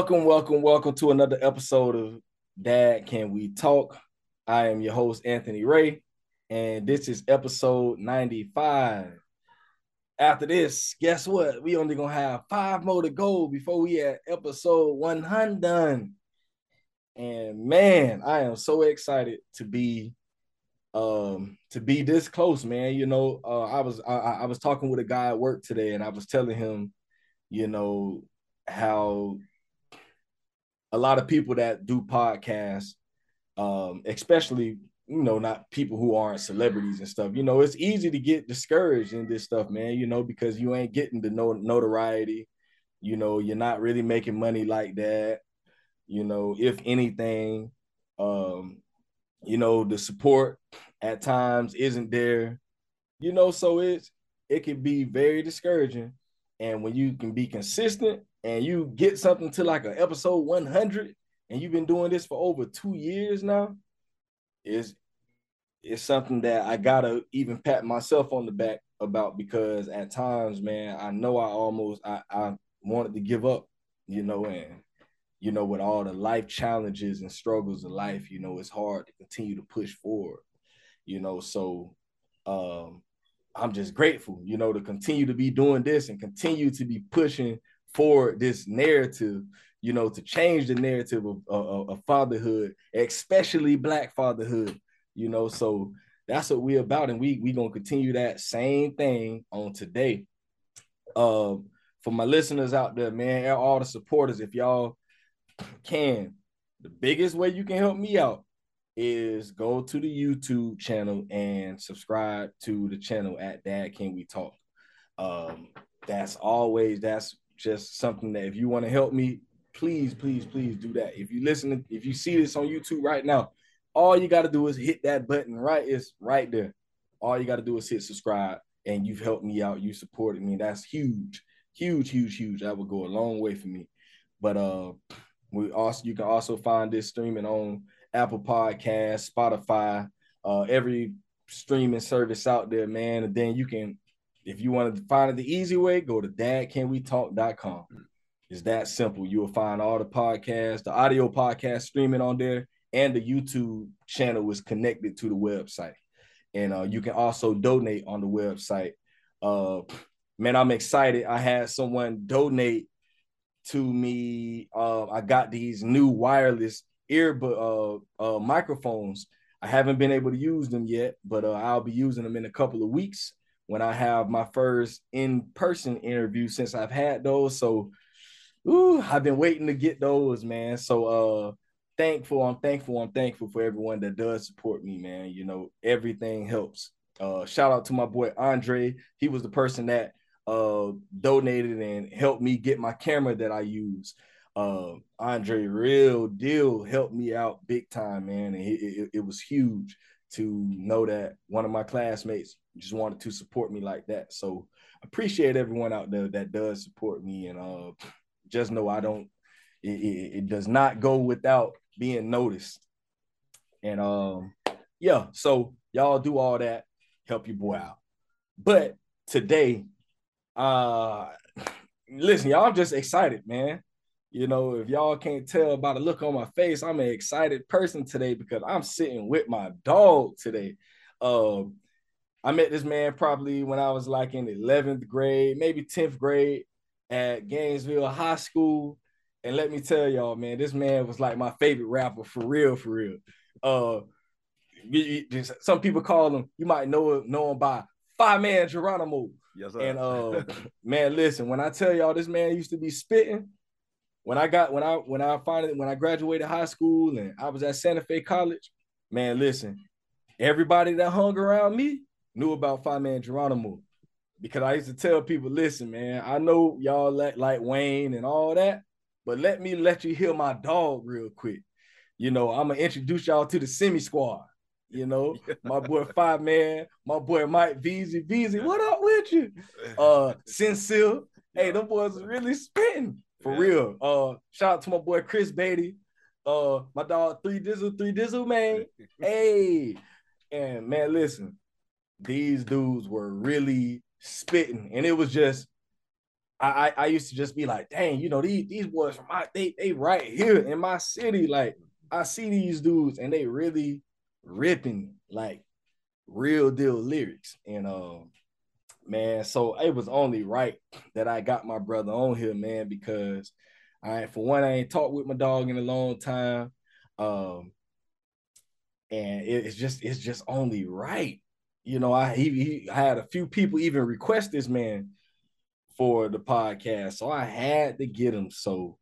Welcome, welcome, welcome to another episode of Dad Can We Talk. I am your host, Anthony Ray, and this is episode 95. After this, guess what? We only gonna have five more to go before we at episode 100. And man, I am so excited to be um to be this close, man. You know, uh, I was I, I was talking with a guy at work today, and I was telling him, you know, how a lot of people that do podcasts, um, especially you know, not people who aren't celebrities and stuff. You know, it's easy to get discouraged in this stuff, man. You know, because you ain't getting the no- notoriety. You know, you're not really making money like that. You know, if anything, um, you know, the support at times isn't there. You know, so it's it can be very discouraging. And when you can be consistent and you get something to like an episode 100 and you've been doing this for over two years now, is it's something that I gotta even pat myself on the back about because at times, man, I know I almost I, I wanted to give up, you know, and you know, with all the life challenges and struggles of life, you know, it's hard to continue to push forward, you know. So um I'm just grateful, you know, to continue to be doing this and continue to be pushing for this narrative, you know, to change the narrative of, of, of fatherhood, especially black fatherhood, you know. So that's what we're about, and we we gonna continue that same thing on today. Um, for my listeners out there, man, all the supporters, if y'all can, the biggest way you can help me out is go to the YouTube channel and subscribe to the channel at Dad Can We Talk. Um, that's always that's just something that if you want to help me, please, please, please do that. If you listen, if you see this on YouTube right now, all you got to do is hit that button right is right there. All you got to do is hit subscribe, and you've helped me out. You supported me. That's huge, huge, huge, huge. That would go a long way for me. But uh, we also you can also find this streaming on Apple Podcast, Spotify, uh, every streaming service out there, man. And then you can, if you want to find it the easy way, go to dadcanwetalk.com. It's that simple. You will find all the podcasts, the audio podcast streaming on there, and the YouTube channel is connected to the website. And uh, you can also donate on the website. Uh, man, I'm excited. I had someone donate to me. Uh, I got these new wireless ear uh, uh, microphones. I haven't been able to use them yet, but uh, I'll be using them in a couple of weeks when I have my first in-person interview since I've had those. So, ooh, I've been waiting to get those, man. So, uh, thankful. I'm thankful. I'm thankful for everyone that does support me, man. You know, everything helps. Uh, shout out to my boy Andre. He was the person that uh donated and helped me get my camera that I use uh, Andre Real Deal helped me out big time, man. And it, it, it, was huge to know that one of my classmates just wanted to support me like that. So appreciate everyone out there that does support me. And uh, just know I don't, it, it, it does not go without being noticed. And um, yeah, so y'all do all that, help your boy out. But today, uh, listen, y'all, I'm just excited, man. You know, if y'all can't tell by the look on my face, I'm an excited person today because I'm sitting with my dog today. Um, I met this man probably when I was like in 11th grade, maybe 10th grade at Gainesville High School. And let me tell y'all, man, this man was like my favorite rapper for real, for real. Uh, some people call him, you might know know him by Five Man Geronimo. Yes, sir. And uh, man, listen, when I tell y'all this man used to be spitting, when I got when I when I finally when I graduated high school and I was at Santa Fe College, man, listen, everybody that hung around me knew about Five Man Geronimo because I used to tell people, listen, man, I know y'all like like Wayne and all that, but let me let you hear my dog real quick. You know, I'm gonna introduce y'all to the semi squad. You know, my boy Five Man, my boy Mike Veezy. Veezy, what up with you? Uh Sincere. Hey, them boys really spitting. For yeah. real. Uh, shout out to my boy Chris Beatty. Uh, my dog Three Dizzle, Three Dizzle, man. hey, and man, listen, these dudes were really spitting, and it was just I, I used to just be like, dang, you know, these these boys from my they they right here in my city. Like I see these dudes and they really ripping like real deal lyrics. And um man, so it was only right that I got my brother on here, man, because I for one, I ain't talked with my dog in a long time. Um and it's just it's just only right. You know, I he, he I had a few people even request this man for the podcast. So I had to get him. So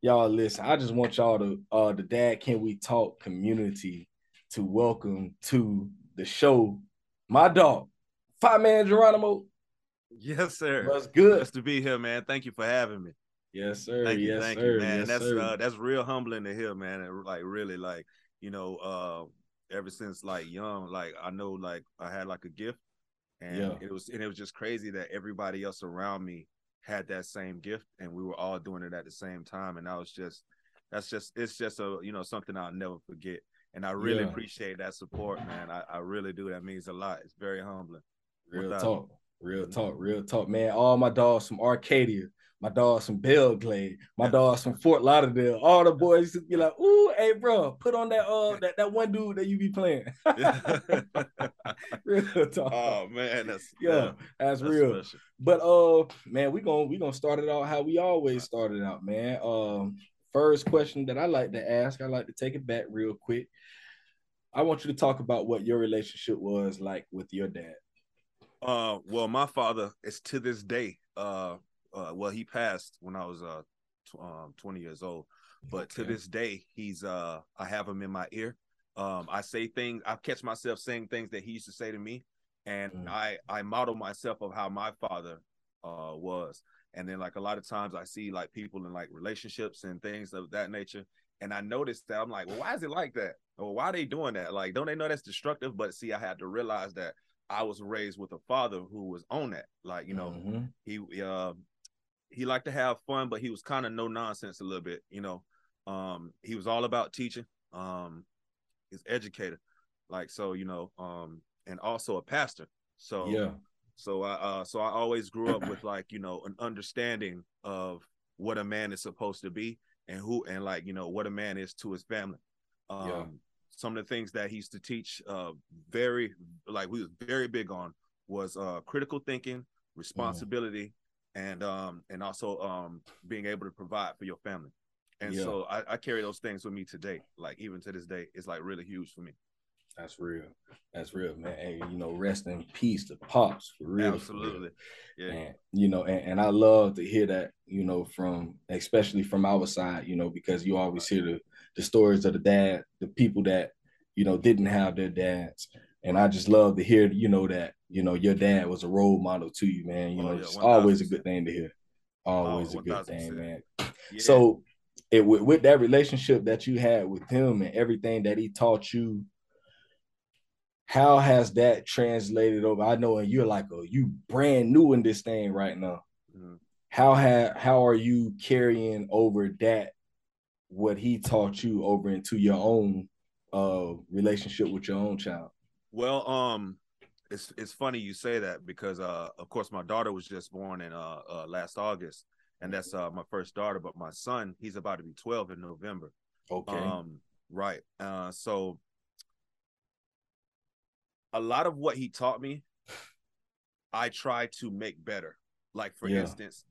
y'all listen, I just want y'all to uh the Dad Can We Talk community to welcome to the show my dog, Five Man Geronimo. Yes, sir. That's good? Nice to be here, man. Thank you for having me. Yes, sir. Thank you, yes, thank sir. you, man. Yes, that's sir. uh that's real humbling to hear, man. And like really, like, you know, uh ever since like young, like I know like I had like a gift and Yeah. it was and it was just crazy that everybody else around me had that same gift and we were all doing it at the same time and that was just that's just it's just a you know something i'll never forget and i really Yeah. appreciate that support man I, I really do that means a lot it's very humbling Real without- talk. Real talk. Real talk, man. All my dogs from Arcadia, my dogs from Belle Glade, my dogs from Fort Lauderdale. All the boys be like, "Ooh, hey, bro, put on that uh that, that one dude that you be playing." real talk. oh man that's yeah, that's, that's real. special. But uh, man, we gonna we gonna start it out how we always started out, man. Um, first question that I like to ask, I like to take it back real quick. I want you to talk about what your relationship was like with your dad. Uh, well, my father is to this day. Uh, uh, well, he passed when I was uh, tw- um, 20 years old, but to this day, he's uh, I have him in my ear. Um, I say things, I catch myself saying things that he used to say to me, and Mm. I I model myself of how my father uh was. And then like a lot of times I see like people in like relationships and things of that nature, and I noticed that I'm like, well, why is it like that? Or why are they doing that? Like, don't they know that's destructive? But see, I had to realize that I was raised with a father who was on that. Like, you know, Mhm. he uh, he liked to have fun, but he was kind of no nonsense a little bit. You know, um, he was all about teaching. Um, he's educator, like so, you know, um, and also a pastor. So yeah, so I uh, so I always grew up with like you know an understanding of what a man is supposed to be and who and like you know what a man is to his family. Um, Yeah. Some of the things that he used to teach, uh, very like we was very big on was uh, critical thinking, responsibility, and um and also um being able to provide for your family. And Yeah. so I, I carry those things with me today. Like even to this day, it's like really huge for me. that's real. That's real, man. Hey, you know, rest in peace to pops for real. for real. Absolutely. Yeah. And you know, and, and I love to hear that, you know, from especially from our side, you know, because you always hear the the stories of the dad, the people that, you know, didn't have their dads. And I just love to hear, you know, that, you know, your dad was a role model to you, man. You Oh, know, yeah, it's always a good thing to hear. Always Oh, a good thing, man. Yeah. So it with, with that relationship that you had with him and everything that he taught you, how has that translated over? I know, and you're like, oh, you brand new in this thing right now. Mhm. How have how are you carrying over that what he taught you over into your own uh relationship with your own child? Well, um, it's it's funny you say that because uh, of course, my daughter was just born in uh, uh last August, and that's uh my first daughter. But my son, he's about to be twelve in November. Okay. Um, right. Uh, so a lot of what he taught me, I try to make better. Like for Yeah. instance,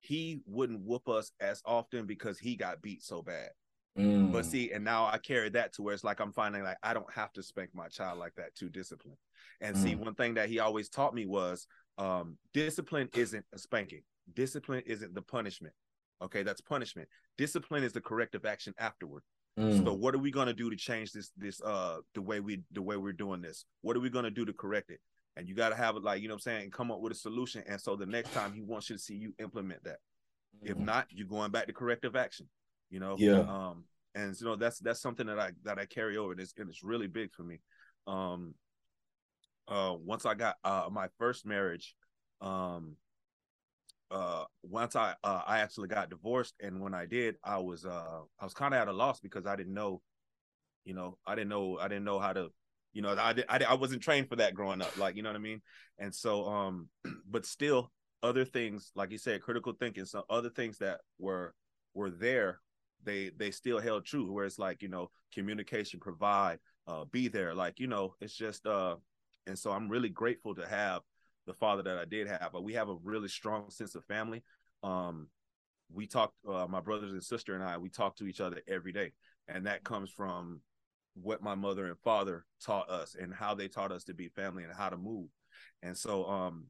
he wouldn't whoop us as often because he got beat so bad. Mm, But see, and now I carry that to where it's like I'm finding like I don't have to spank my child like that to discipline. And see, Mm. one thing that he always taught me was um, discipline isn't a spanking. Discipline isn't the punishment. Okay, that's punishment. Discipline is the corrective action afterward. mm, So what are we gonna do to change this this uh the way we the way we're doing this? What are we gonna do to correct it? And you gotta have it like you know what I'm saying, come up with a solution. And so the next time he wants you to see you implement that. If mm. not, you're going back to corrective action. You know. Yeah. Um. And you know that's that's something that I that I carry over. This and it's really big for me. Um. Uh. Once I got uh my first marriage, um. Uh. Once I uh I actually got divorced, and when I did, I was uh I was kind of at a loss because I didn't know, you know, I didn't know I didn't know how to. You know, I, did, I, I wasn't trained for that growing up, like you know what I mean. And so, um, but still, other things, like you said, critical thinking, some other things that were were there, they they still held true. Where it's like you know, communication, provide, uh, be there. Like you know, it's just uh, and so I'm really grateful to have the father that I did have. But we have a really strong sense of family. Um, we talk, uh, my brothers and sister and I, we talk to each other every day, and that comes from what my mother and father taught us and how they taught us to be family and how to move. And so, um,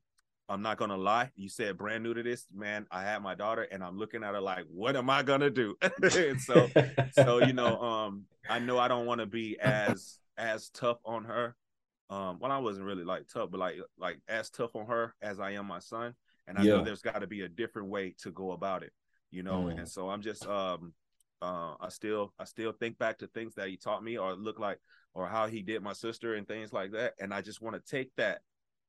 I'm not gonna lie. You said brand new to this, man. I had my daughter, and I'm looking at her like, what am I gonna do? so, so you know, um, I know I don't want to be as as tough on her. Um, well, I wasn't really like tough, but like like as tough on her as I am my son. And I yeah. know there's got to be a different way to go about it, you know. Mm. And so I'm just um uh I still I still think back to things that he taught me or look like or how he did my sister and things like that. And I just want to take that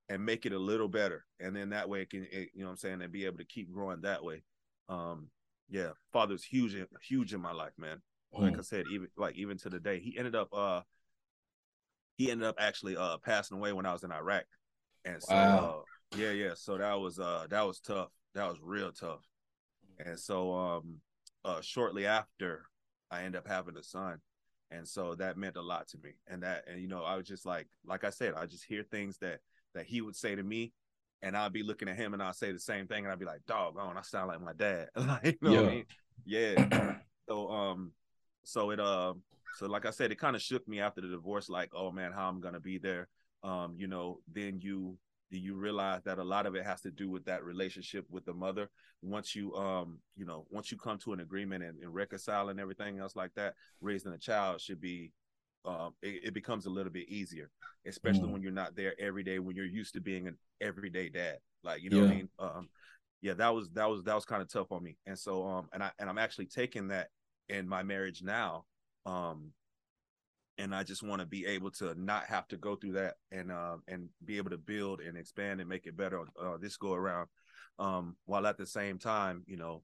and make it a little better. And then that way it can, it, you know what I'm saying, and be able to keep growing that way. Um, yeah, father's huge, huge in my life, man. Like mm. I said, even like even to the day, he ended up, uh, he ended up actually uh passing away when I was in Iraq, and so wow. uh, yeah, yeah. So that was uh that was tough. That was real tough. And so um uh shortly after, I ended up having a son, and so that meant a lot to me. And that and you know I was just like like I said, I just hear things that that he would say to me, and I'd be looking at him and I'd say the same thing, and I'd be like, "Dog, on, I sound like my dad." like, you know yeah. I mean? Yeah. so um, so it uh, so like I said, it kind of shook me after the divorce. Like, oh man, how I'm gonna be there. Um, you know, then you do you realize that a lot of it has to do with that relationship with the mother once you um you know once you come to an agreement and, and reconcile and everything else like that raising a child should be um, it, it, becomes a little bit easier, especially mm. when you're not there every day. When you're used to being an everyday dad, like you know yeah. what I mean. Um, yeah, that was that was that was kind of tough on me, and so um, and I and I'm actually taking that in my marriage now, um, and I just want to be able to not have to go through that and uh, and be able to build and expand and make it better uh, this go around, um, while at the same time, you know,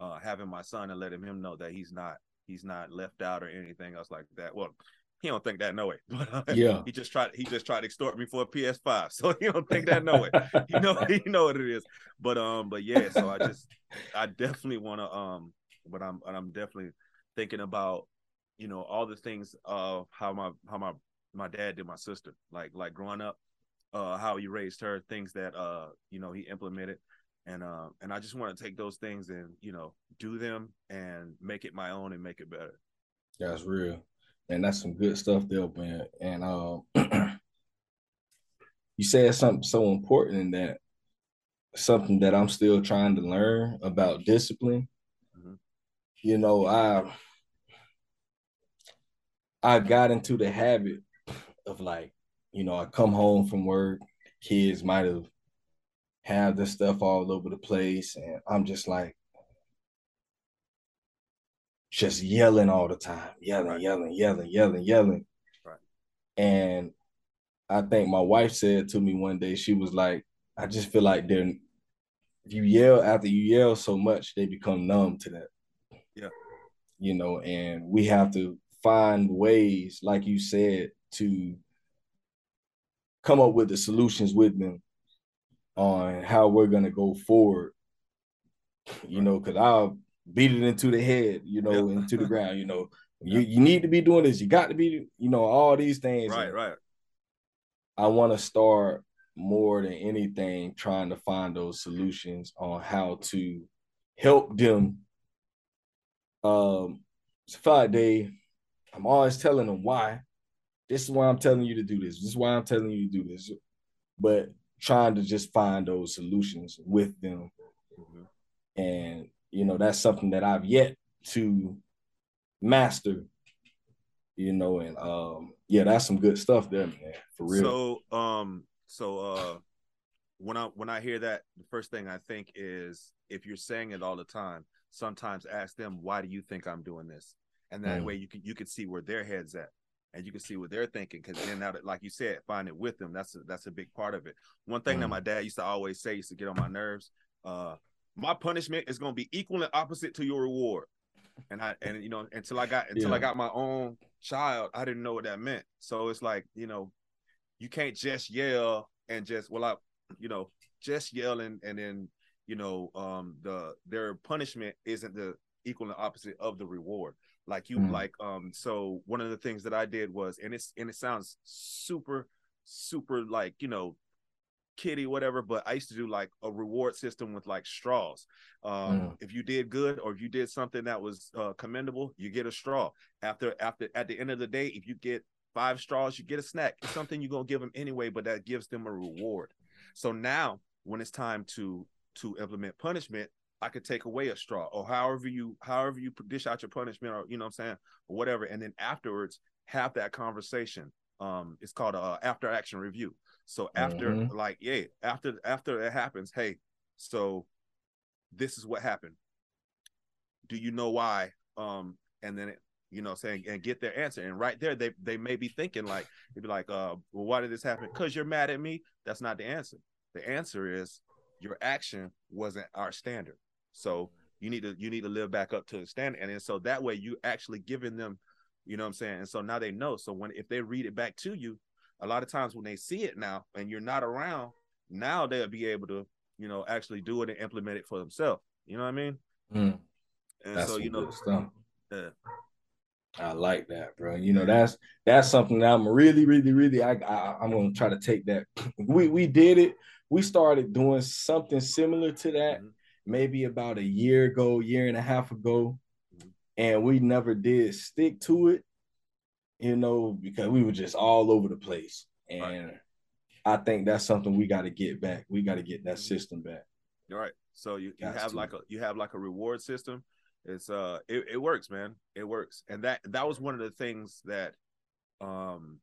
uh, having my son and letting him know that he's not he's not left out or anything else like that. Well, he don't think that no way. But yeah, he just tried he just tried to extort me for a PS5. So he don't think that no way. you know, you know what it is. But um, but yeah, so I just I definitely wanna um but I'm I'm definitely thinking about, you know, all the things of how my how my my dad did my sister. Like like growing up, uh how he raised her, things that uh, you know, he implemented and uh, and I just want to take those things and you know do them and make it my own and make it better. That's real, and that's some good stuff there, man. And um, you said something so important in that something that I'm still trying to learn about discipline. Mm-hmm. You know, I I got into the habit of like, you know, I come home from work, kids might have have this stuff all over the place. And I'm just like, just yelling all the time, yelling, right. yelling, yelling, yelling, yelling. Right. And I think my wife said to me one day, she was like, I just feel like they're, you yell after you yell so much, they become numb to that. Yeah. You know, and we have to find ways, like you said, to come up with the solutions with them on how we're gonna go forward. You know, because I'll beat it into the head, you know, into the ground. You know, you you need to be doing this. You got to be, you know, all these things. Right, right. I want to start more than anything trying to find those solutions on how to help them. Um, it's five day. I'm always telling them why. This is why I'm telling you to do this. This is why I'm telling you to do this. But trying to just find those solutions with them. Mm-hmm. And, you know, that's something that I've yet to master, you know, and um, yeah, that's some good stuff there, man, for real. So, um, so uh when I when I hear that, the first thing I think is if you're saying it all the time, sometimes ask them, why do you think I'm doing this? And that mm. way you can you can see where their head's at and you can see what they're thinking. Because then now that, like you said, find it with them. That's a, that's a big part of it. One thing mm. that my dad used to always say used to get on my nerves. Uh, my punishment is going to be equal and opposite to your reward. And I and you know until I got until yeah. I got my own child, I didn't know what that meant. So it's like you know, you can't just yell and just well I, you know, just yelling and then you know um the their punishment isn't the equal and opposite of the reward like you mm. like um so one of the things that i did was and it's and it sounds super super like you know kitty whatever but i used to do like a reward system with like straws um mm. if you did good or if you did something that was uh, commendable you get a straw after after at the end of the day if you get five straws you get a snack it's something you're gonna give them anyway but that gives them a reward so now when it's time to to implement punishment, I could take away a straw or however you however you dish out your punishment or you know what I'm saying or whatever, and then afterwards have that conversation. Um, it's called a after action review. So after mm-hmm. like yeah, after after it happens, hey, so this is what happened. Do you know why? Um, and then it, you know saying and get their answer and right there they they may be thinking like they'd be like uh well why did this happen because you're mad at me that's not the answer the answer is your action wasn't our standard. So you need to you need to live back up to the standard. And then so that way you actually giving them, you know what I'm saying? And so now they know. So when if they read it back to you, a lot of times when they see it now and you're not around, now they'll be able to, you know, actually do it and implement it for themselves. You know what I mean? Mm. And That's so you know stuff. Yeah. I like that, bro. You know, that's that's something that I'm really, really, really. I, I I'm gonna try to take that. We we did it we started doing something similar to that mm-hmm. Maybe about a year ago, year and a half ago, and we never did stick to it, you know, because we were just all over the place. And right. I think that's something we got to get back. We got to get that system back. All right. So you, you have to. like a you have like a reward system. It's uh it, it works, man. It works. And that that was one of the things that um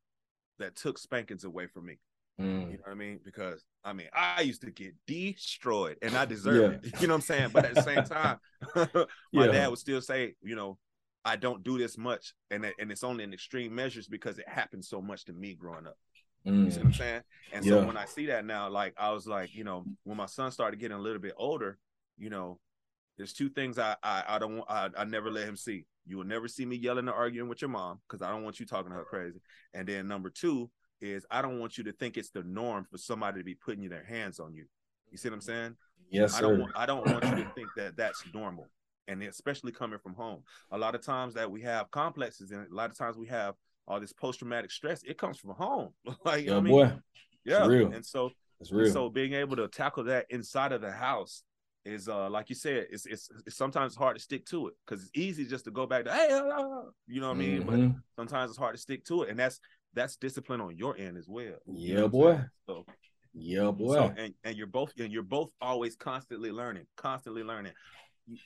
that took spankings away from me. Mm. You know what I mean? Because I mean, I used to get destroyed and I deserve yeah. it. You know what I'm saying? But at the same time, my yeah. dad would still say, you know, I don't do this much. And, and it's only in extreme measures because it happened so much to me growing up. Mm. You see what I'm mm. saying? And so when I see that now, like I was like, you know, when my son started getting a little bit older, you know, there's two things I I, I don't want I, I never let him see. You will never see me yelling or arguing with your mom because I don't want you talking to her crazy. And then number two, is I don't want you to think it's the norm for somebody to be putting their hands on you. You see what I'm saying? Yes, I don't want I don't want you to think that that's normal, and especially coming from home. A lot of times that we have complexes, and a lot of times we have all this post traumatic stress. It comes from home. like, yeah, I mean? boy, yeah, real. And so, it's real. so being able to tackle that inside of the house is uh like you said it's it's, it's sometimes hard to stick to it because it's easy just to go back to hey uh, you know what mm-hmm. I mean but sometimes it's hard to stick to it and that's that's discipline on your end as well. Yeah, you know boy. So yeah, boy. So, and and you're both and you're both always constantly learning, constantly learning.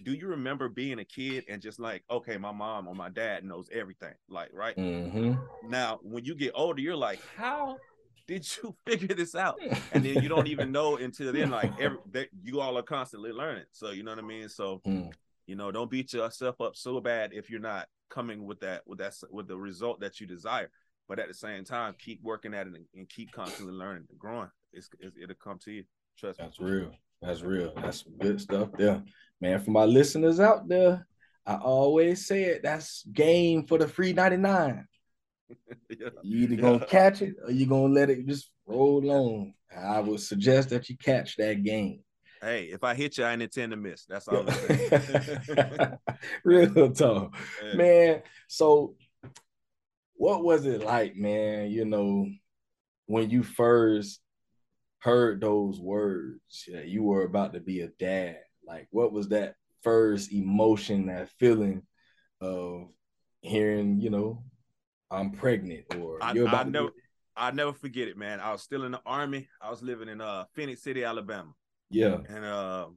Do you remember being a kid and just like, okay, my mom or my dad knows everything, like, right? Mm-hmm. Now, when you get older, you're like, how did you figure this out? And then you don't even know until then, like, every that you all are constantly learning. So you know what I mean. So mm. you know, don't beat yourself up so bad if you're not coming with that with that with the result that you desire but at the same time, keep working at it and, and keep constantly learning and growing. It's, it's, it'll come to you. Trust That's me. That's real. That's real. That's some good stuff there, man. For my listeners out there, I always say it. That's game for the free ninety nine. yeah. You either gonna catch it or you gonna let it just roll on. I would suggest that you catch that game. Hey, if I hit you, I intend to miss. That's all. Real talk, yeah. man. So what was it like, man? You know, when you first heard those words, yeah, you were about to be a dad. Like, what was that first emotion, that feeling of hearing, you know, I'm pregnant or I, you're about I never, I never forget it, man. I was still in the army. I was living in uh Phenix City, Alabama. Yeah, and uh,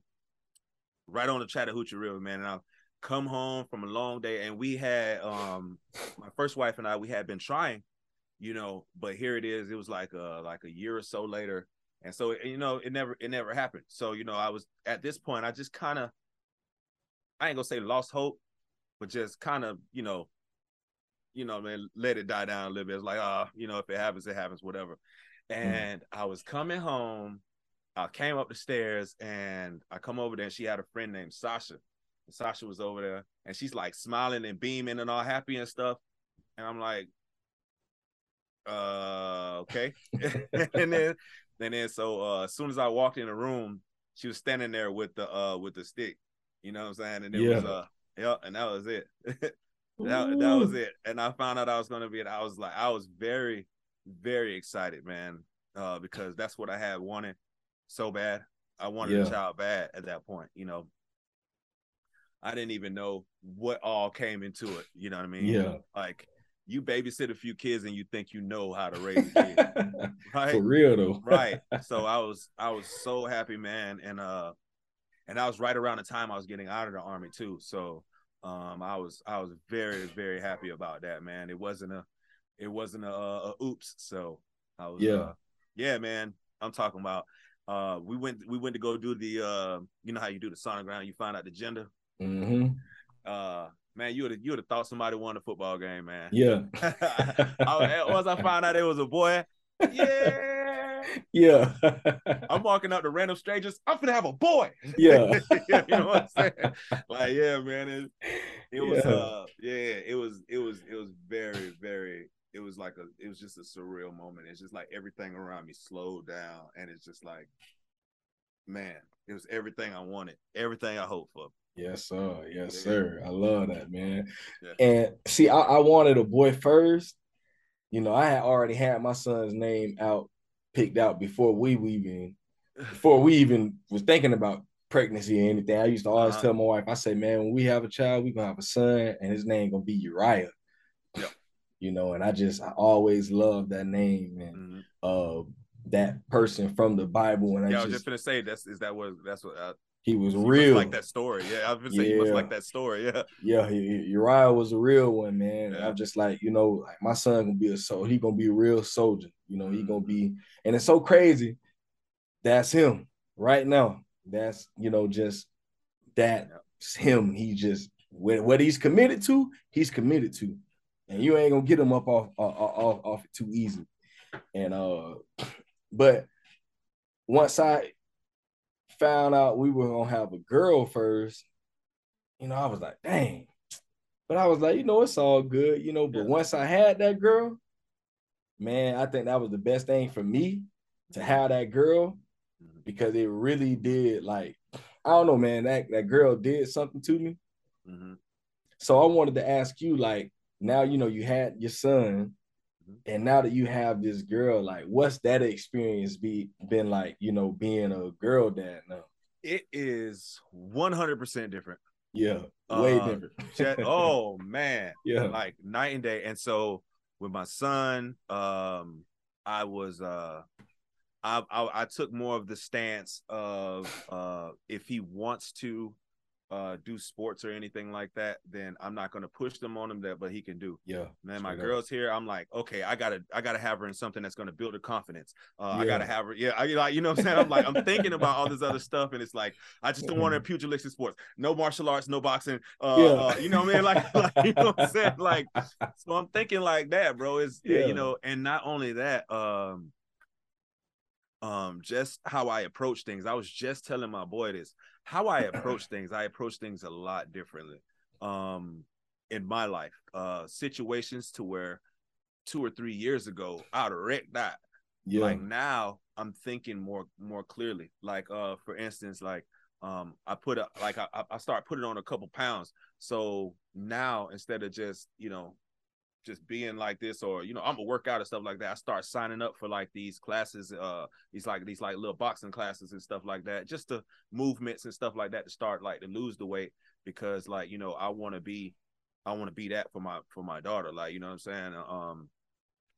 right on the Chattahoochee River, man. And I come home from a long day and we had um my first wife and I we had been trying you know but here it is it was like a like a year or so later and so you know it never it never happened so you know I was at this point I just kind of I ain't gonna say lost hope but just kind of you know you know man let it die down a little bit it's like ah uh, you know if it happens it happens whatever hmm. and mm. I was coming home I came up the stairs and I come over there and she had a friend named Sasha Sasha was over there and she's like smiling and beaming and all happy and stuff. And I'm like, uh, okay. and then And then so uh, as soon as I walked in the room, she was standing there with the uh with the stick. You know what I'm saying? And it Yeah. was uh yeah, and that was it. that, that was it. And I found out I was gonna be it. I was like, I was very, very excited, man. Uh, because that's what I had wanted so bad. I wanted Yeah. a child bad at that point, you know. I didn't even know what all came into it. You know what I mean? Yeah. Like you babysit a few kids and you think you know how to raise a kid. right? For real though. right. So I was I was so happy, man. And uh and I was right around the time I was getting out of the army too. So um I was I was very, very happy about that, man. It wasn't a it wasn't a, a oops. So I was Yeah. uh, yeah, man. I'm talking about uh we went we went to go do the uh you know how you do the sonogram, you find out the gender. Hmm Uh man, you would have you would have thought somebody won the football game, man. Yeah. I, once I found out it was a boy, yeah. Yeah. I'm walking up to random strangers. I'm gonna have a boy. yeah. you know what I'm saying? Like, yeah, man. It, it was Yeah. uh yeah, it was it was it was very, very it was like a it was just a surreal moment. It's just like everything around me slowed down and it's just like man, it was everything I wanted, everything I hoped for. Yes, sir. Yes, sir. I love that, man. Yeah. And see, I, I wanted a boy first. You know, I had already had my son's name out, picked out before we even before we even was thinking about pregnancy or anything. I used to always Uh-huh. tell my wife, I say, man, when we have a child, we're gonna have a son, and his name gonna be Uriah. Yeah. You know, and I just I always loved that name and Mhm. uh that person from the Bible. And I Yeah, I was just, just gonna say that's is that what that's what uh, he was must real. like that story. Yeah, I was gonna say you must Yeah. like that story. Yeah. Yeah, Uriah was a real one, man. Yeah. I'm just like, you know, like my son gonna be a soul. He gonna be a real soldier. You know, he gonna Mhm. be, and it's so crazy. That's him right now. That's you know, just that's him. He just what, what he's committed to, he's committed to, and you ain't gonna get him up off off off, off too easy. And uh, but once I found out we were gonna have a girl first, you know, I was like, dang. But I was like, you know, it's all good, you know. But Yeah. once I had that girl, man, I think that was the best thing for me to have that girl Mhm. because it really did like, I don't know, man, that, that girl did something to me. Mhm. So I wanted to ask you, like, now you know you had your son. And now that you have this girl, like, what's that experience be been like? You know, being a girl dad now. It is 100% different. Yeah, way Uh, different. Oh man, yeah, like night and day. And so with my son, um, I was uh I, I I took more of the stance of uh if he wants to uh do sports or anything like that, then I'm not gonna push them on him that but he can do. yeah. Man, my up. girl's here. I'm like, okay, I gotta, I gotta have her in something that's gonna build her confidence. Uh, I gotta have her. Yeah, I like, you know, what I'm saying. I'm like, I'm thinking about all this other stuff, and it's like, I just don't want her in pugilistic sports. No martial arts, no boxing. Uh, Yeah. uh, you know what I mean? Like, like, you know what I'm saying? Like, so I'm thinking like that, bro. Is yeah. Yeah. you know, and not only that, um, um, just how I approach things. I was just telling my boy this. How I approach things, I approach things a lot differently. Um, in my life, uh, situations to where two or three years ago I'd wrecked that. Yeah, Like now, I'm thinking more more clearly. Like, uh, for instance, like, um, I put a like I I start putting on a couple pounds. So now instead of just you know just being like this or you know i'm gonna work out and stuff like that i start signing up for like these classes uh these like these like little boxing classes and stuff like that just the movements and stuff like that to start like to lose the weight because like you know i want to be i want to be that for my for my daughter like you know what i'm saying? Um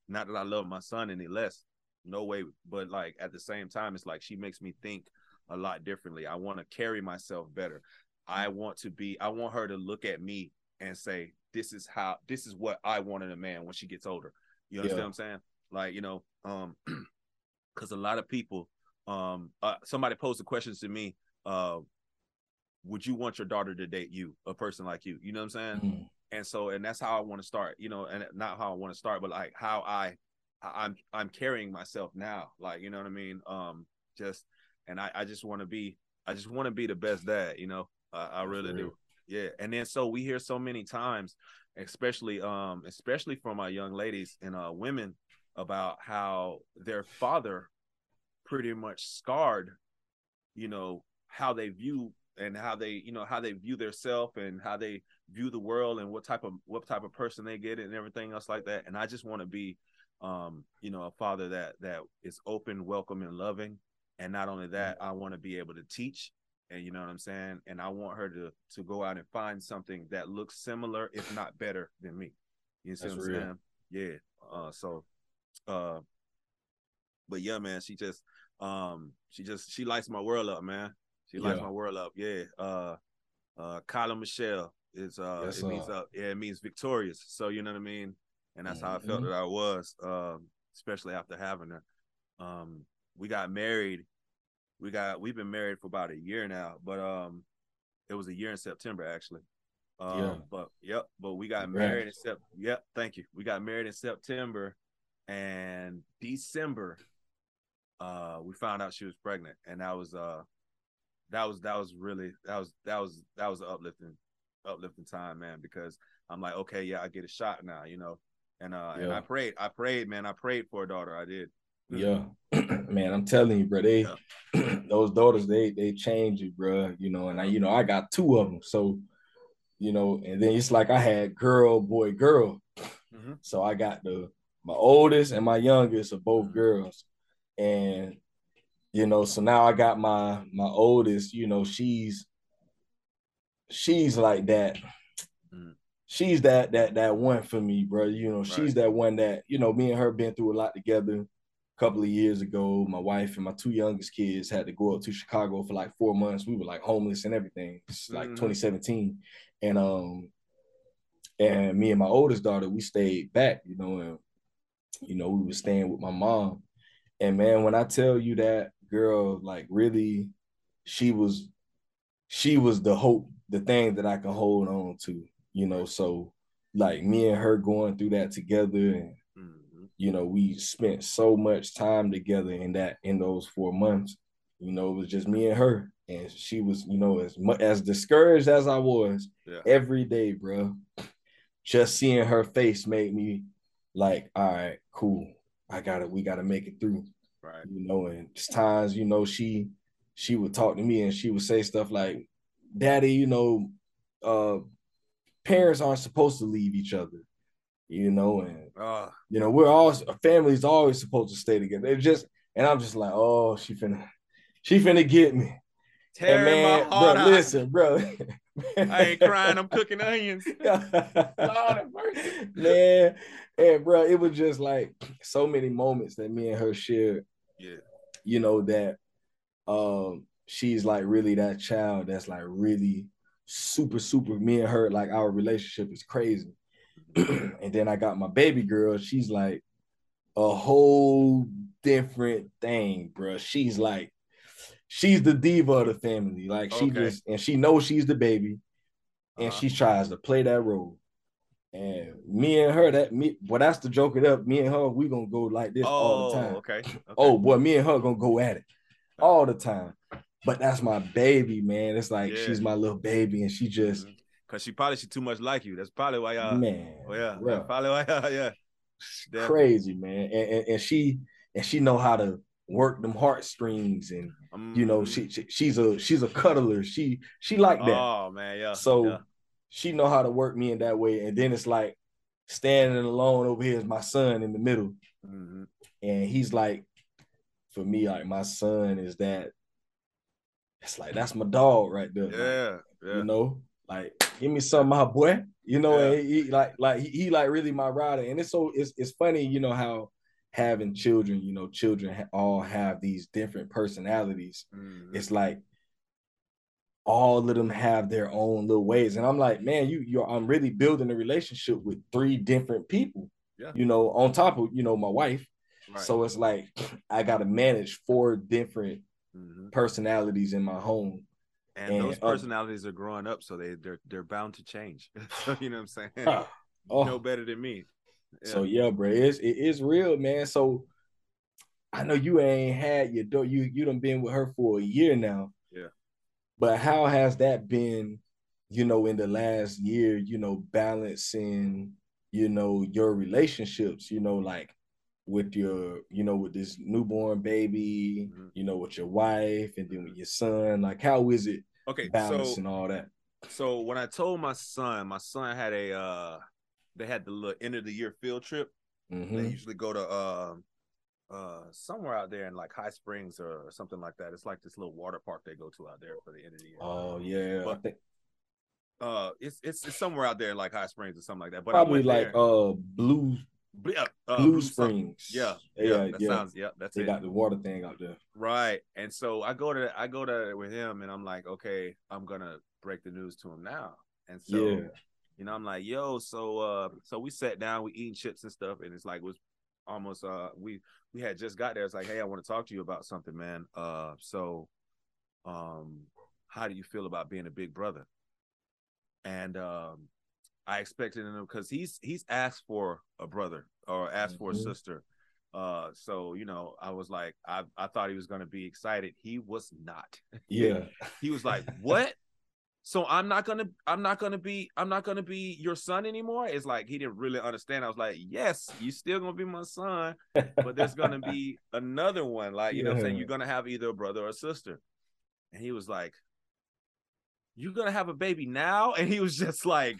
not that i love my son any less no way but like at the same time it's like she makes me think a lot differently i want to carry myself better i want to be i want her to look at me and say this is how this is what I want in a man when she gets older. You understand Yeah. what I'm saying? Like, you know, um because a lot of people um uh, somebody posed a question to me, uh would you want your daughter to date you, a person like you? You know what I'm saying? Mm, and so and that's how I want to start, you know, and not how I want to start, but like how I I'm I'm carrying myself now, like you know what I mean. Um, just and I I just want to be I just want to be the best dad, you know. I, I really do. Yeah, and then so we hear so many times, especially um especially from our young ladies and uh women about how their father pretty much scarred, you know, how they view and how they, you know, how they view themselves and how they view the world and what type of what type of person they get and everything else like that. And I just want to be um, you know, a father that that is open, welcome, and loving. And not only that, I want to be able to teach and you know what I'm saying? And I want her to to go out and find something that looks similar, if not better than me. You see That's what I'm real. saying? Yeah. Uh so uh but yeah, man, she just um she just she lights my world up, man. She lights yeah. my world up. Yeah. Uh uh Kyla Michelle is uh yes, it means uh yeah, it means victorious. So you know what I mean? And that's mm-hmm. how I felt mm-hmm. that I was, um, especially after having her. Um we got married. We got we've been married for about a year now, but um it was a year in September actually. Um, yeah. but yep, but we got Congrats. married in Sep. Yep, thank you. We got married in September, and December uh we found out she was pregnant and that was uh that was that was really that was that was that was an uplifting uplifting time man because i'm like okay yeah i get a shot now you know and uh yeah. and i prayed i prayed man i prayed for a daughter i did yeah man i'm telling you bro they yeah. those daughters they they change you bro you know and i you know i got two of them so you know and then it's like i had girl boy girl mm-hmm. so i got the my oldest and my youngest are both mm-hmm. girls and you know so now i got my my oldest you know she's she's like that mm. she's that that that one for me bro you know right. she's that one that you know me and her been through a lot together a couple of years ago my wife and my two youngest kids had to go up to chicago for like four months we were like homeless and everything it's like mm. 2017 and um and me and my oldest daughter we stayed back you know and you know we were staying with my mom and man, when I tell you that girl, like really, she was, she was the hope, the thing that I can hold on to, you know. So like me and her going through that together, and mm-hmm. You know, we spent so much time together in that in those four months. You know, it was just me and her, and she was, you know, as much as discouraged as I was yeah. every day, bro. Just seeing her face made me like, all right, cool. I gotta, we gotta make it through. Right. You know, and it's times, you know, she she would talk to me and she would say stuff like, Daddy, you know, uh parents aren't supposed to leave each other, you know, and uh, you know, we're all families always supposed to stay together. It's just and I'm just like, oh, she finna she finna get me. Tearing man, my heart bro, out. listen, bro. I ain't crying. I'm cooking onions. Lord man, and bro, it was just like so many moments that me and her shared. Yeah, you know that um she's like really that child that's like really super super. Me and her like our relationship is crazy. Mm-hmm. and then I got my baby girl. She's like a whole different thing, bro. She's like she's the diva of the family. Like she okay. just and she knows she's the baby, and uh-huh. she tries to play that role. And me and her, that me, well, that's the joke it up. Me and her, we gonna go like this oh, all the oh, time. Okay. okay. Oh boy, me and her gonna go at it all the time. But that's my baby, man. It's like yeah. she's my little baby, and she just because mm-hmm. she probably she too much like you. That's probably why y'all. Man, oh, yeah, yeah, probably why y'all, yeah. Crazy man, and, and, and she and she know how to work them heartstrings and you know she, she, she's a she's a cuddler she she like that oh man yeah so yeah. she know how to work me in that way and then it's like standing alone over here is my son in the middle mm-hmm. and he's like for me like my son is that it's like that's my dog right there yeah, yeah. you know like give me some my boy you know yeah. and he, he like like he, he like really my rider and it's so it's it's funny you know how having children, you know, children ha- all have these different personalities. Mm-hmm. It's like all of them have their own little ways. And I'm like, man, you you're I'm really building a relationship with three different people. Yeah. You know, on top of, you know, my wife. Right. So it's like I gotta manage four different mm-hmm. personalities in my home. And, and those personalities uh, are growing up, so they they're they're bound to change. so you know what I'm saying? Uh, oh. Know better than me. So yeah, bro, it's it is real, man. So I know you ain't had your. You you done been with her for a year now. Yeah. But how has that been, you know, in the last year, you know, balancing, you know, your relationships, you know, like with your, you know, with this newborn baby, Mhm. you know, with your wife, and then with your son? Like, how is it Okay, so all that? so when I told my son, my son had a uh they had the little end of the year field trip. They Mhm. usually go to um uh somewhere out there in like High Springs or something like that. It's like this little water park they go to out there for the end of the year. Oh yeah, But think uh it's it's, it's somewhere out there like High Springs or something like that. But probably I went like there. uh blue uh, Blue. Springs. Yeah, yeah, yeah, yeah. that sounds yeah, that's they it. got the water thing out there. Right. And so I go to I go to with him and I'm like, okay, I'm gonna break the news to him now. And so yeah, you know, I'm like, yo, so uh so we sat down, we eating chips and stuff, and it's like it was almost uh we we had just got there. It's like, hey, I want to talk to you about something, man. Uh so um how do you feel about being a big brother? And um I expected him because he's he's asked for a brother or asked for a Mhm. sister. Uh so you know, I was like, I, I thought he was gonna be excited. He was not. yeah, He was like, "What? So I'm not gonna, I'm not gonna be, I'm not gonna be your son anymore." It's like he didn't really understand. I was like, "Yes, you still gonna be my son, but there's gonna be another one. Like you know, what I'm saying you're gonna have either a brother or a sister." And he was like, "You're gonna have a baby now?" And he was just like,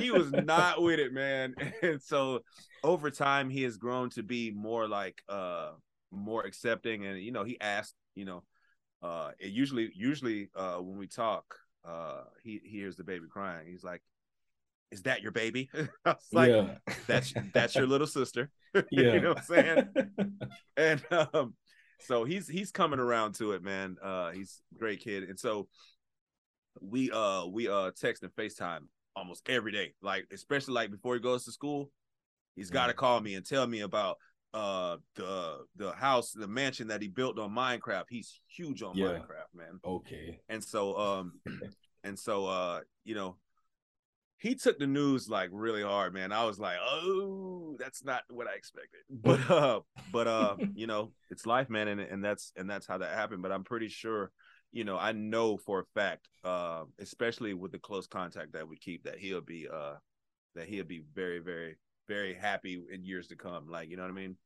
he was not with it, man. And so over time, he has grown to be more like, uh, more accepting, and you know, he asked, you know uh it usually usually uh when we talk uh he, he hears the baby crying. He's like is that your baby? I was like yeah, that's that's your little sister. Yeah. you know what i'm saying? And um so he's he's coming around to it man. Uh he's a great kid. And so we uh we uh text and facetime almost every day. Like especially like before he goes to school he's got to call me and tell me about uh the the house the mansion that he built on minecraft. He's huge on Yeah. minecraft man. Okay, and so um and so uh you know he took the news like really hard man. I was like oh that's not what i expected. But uh but uh you know it's life man and, and that's and that's how that happened. But i'm pretty sure you know i know for a fact uh especially with the close contact that we keep that he'll be uh that he'll be very very very happy in years to come like you know what i mean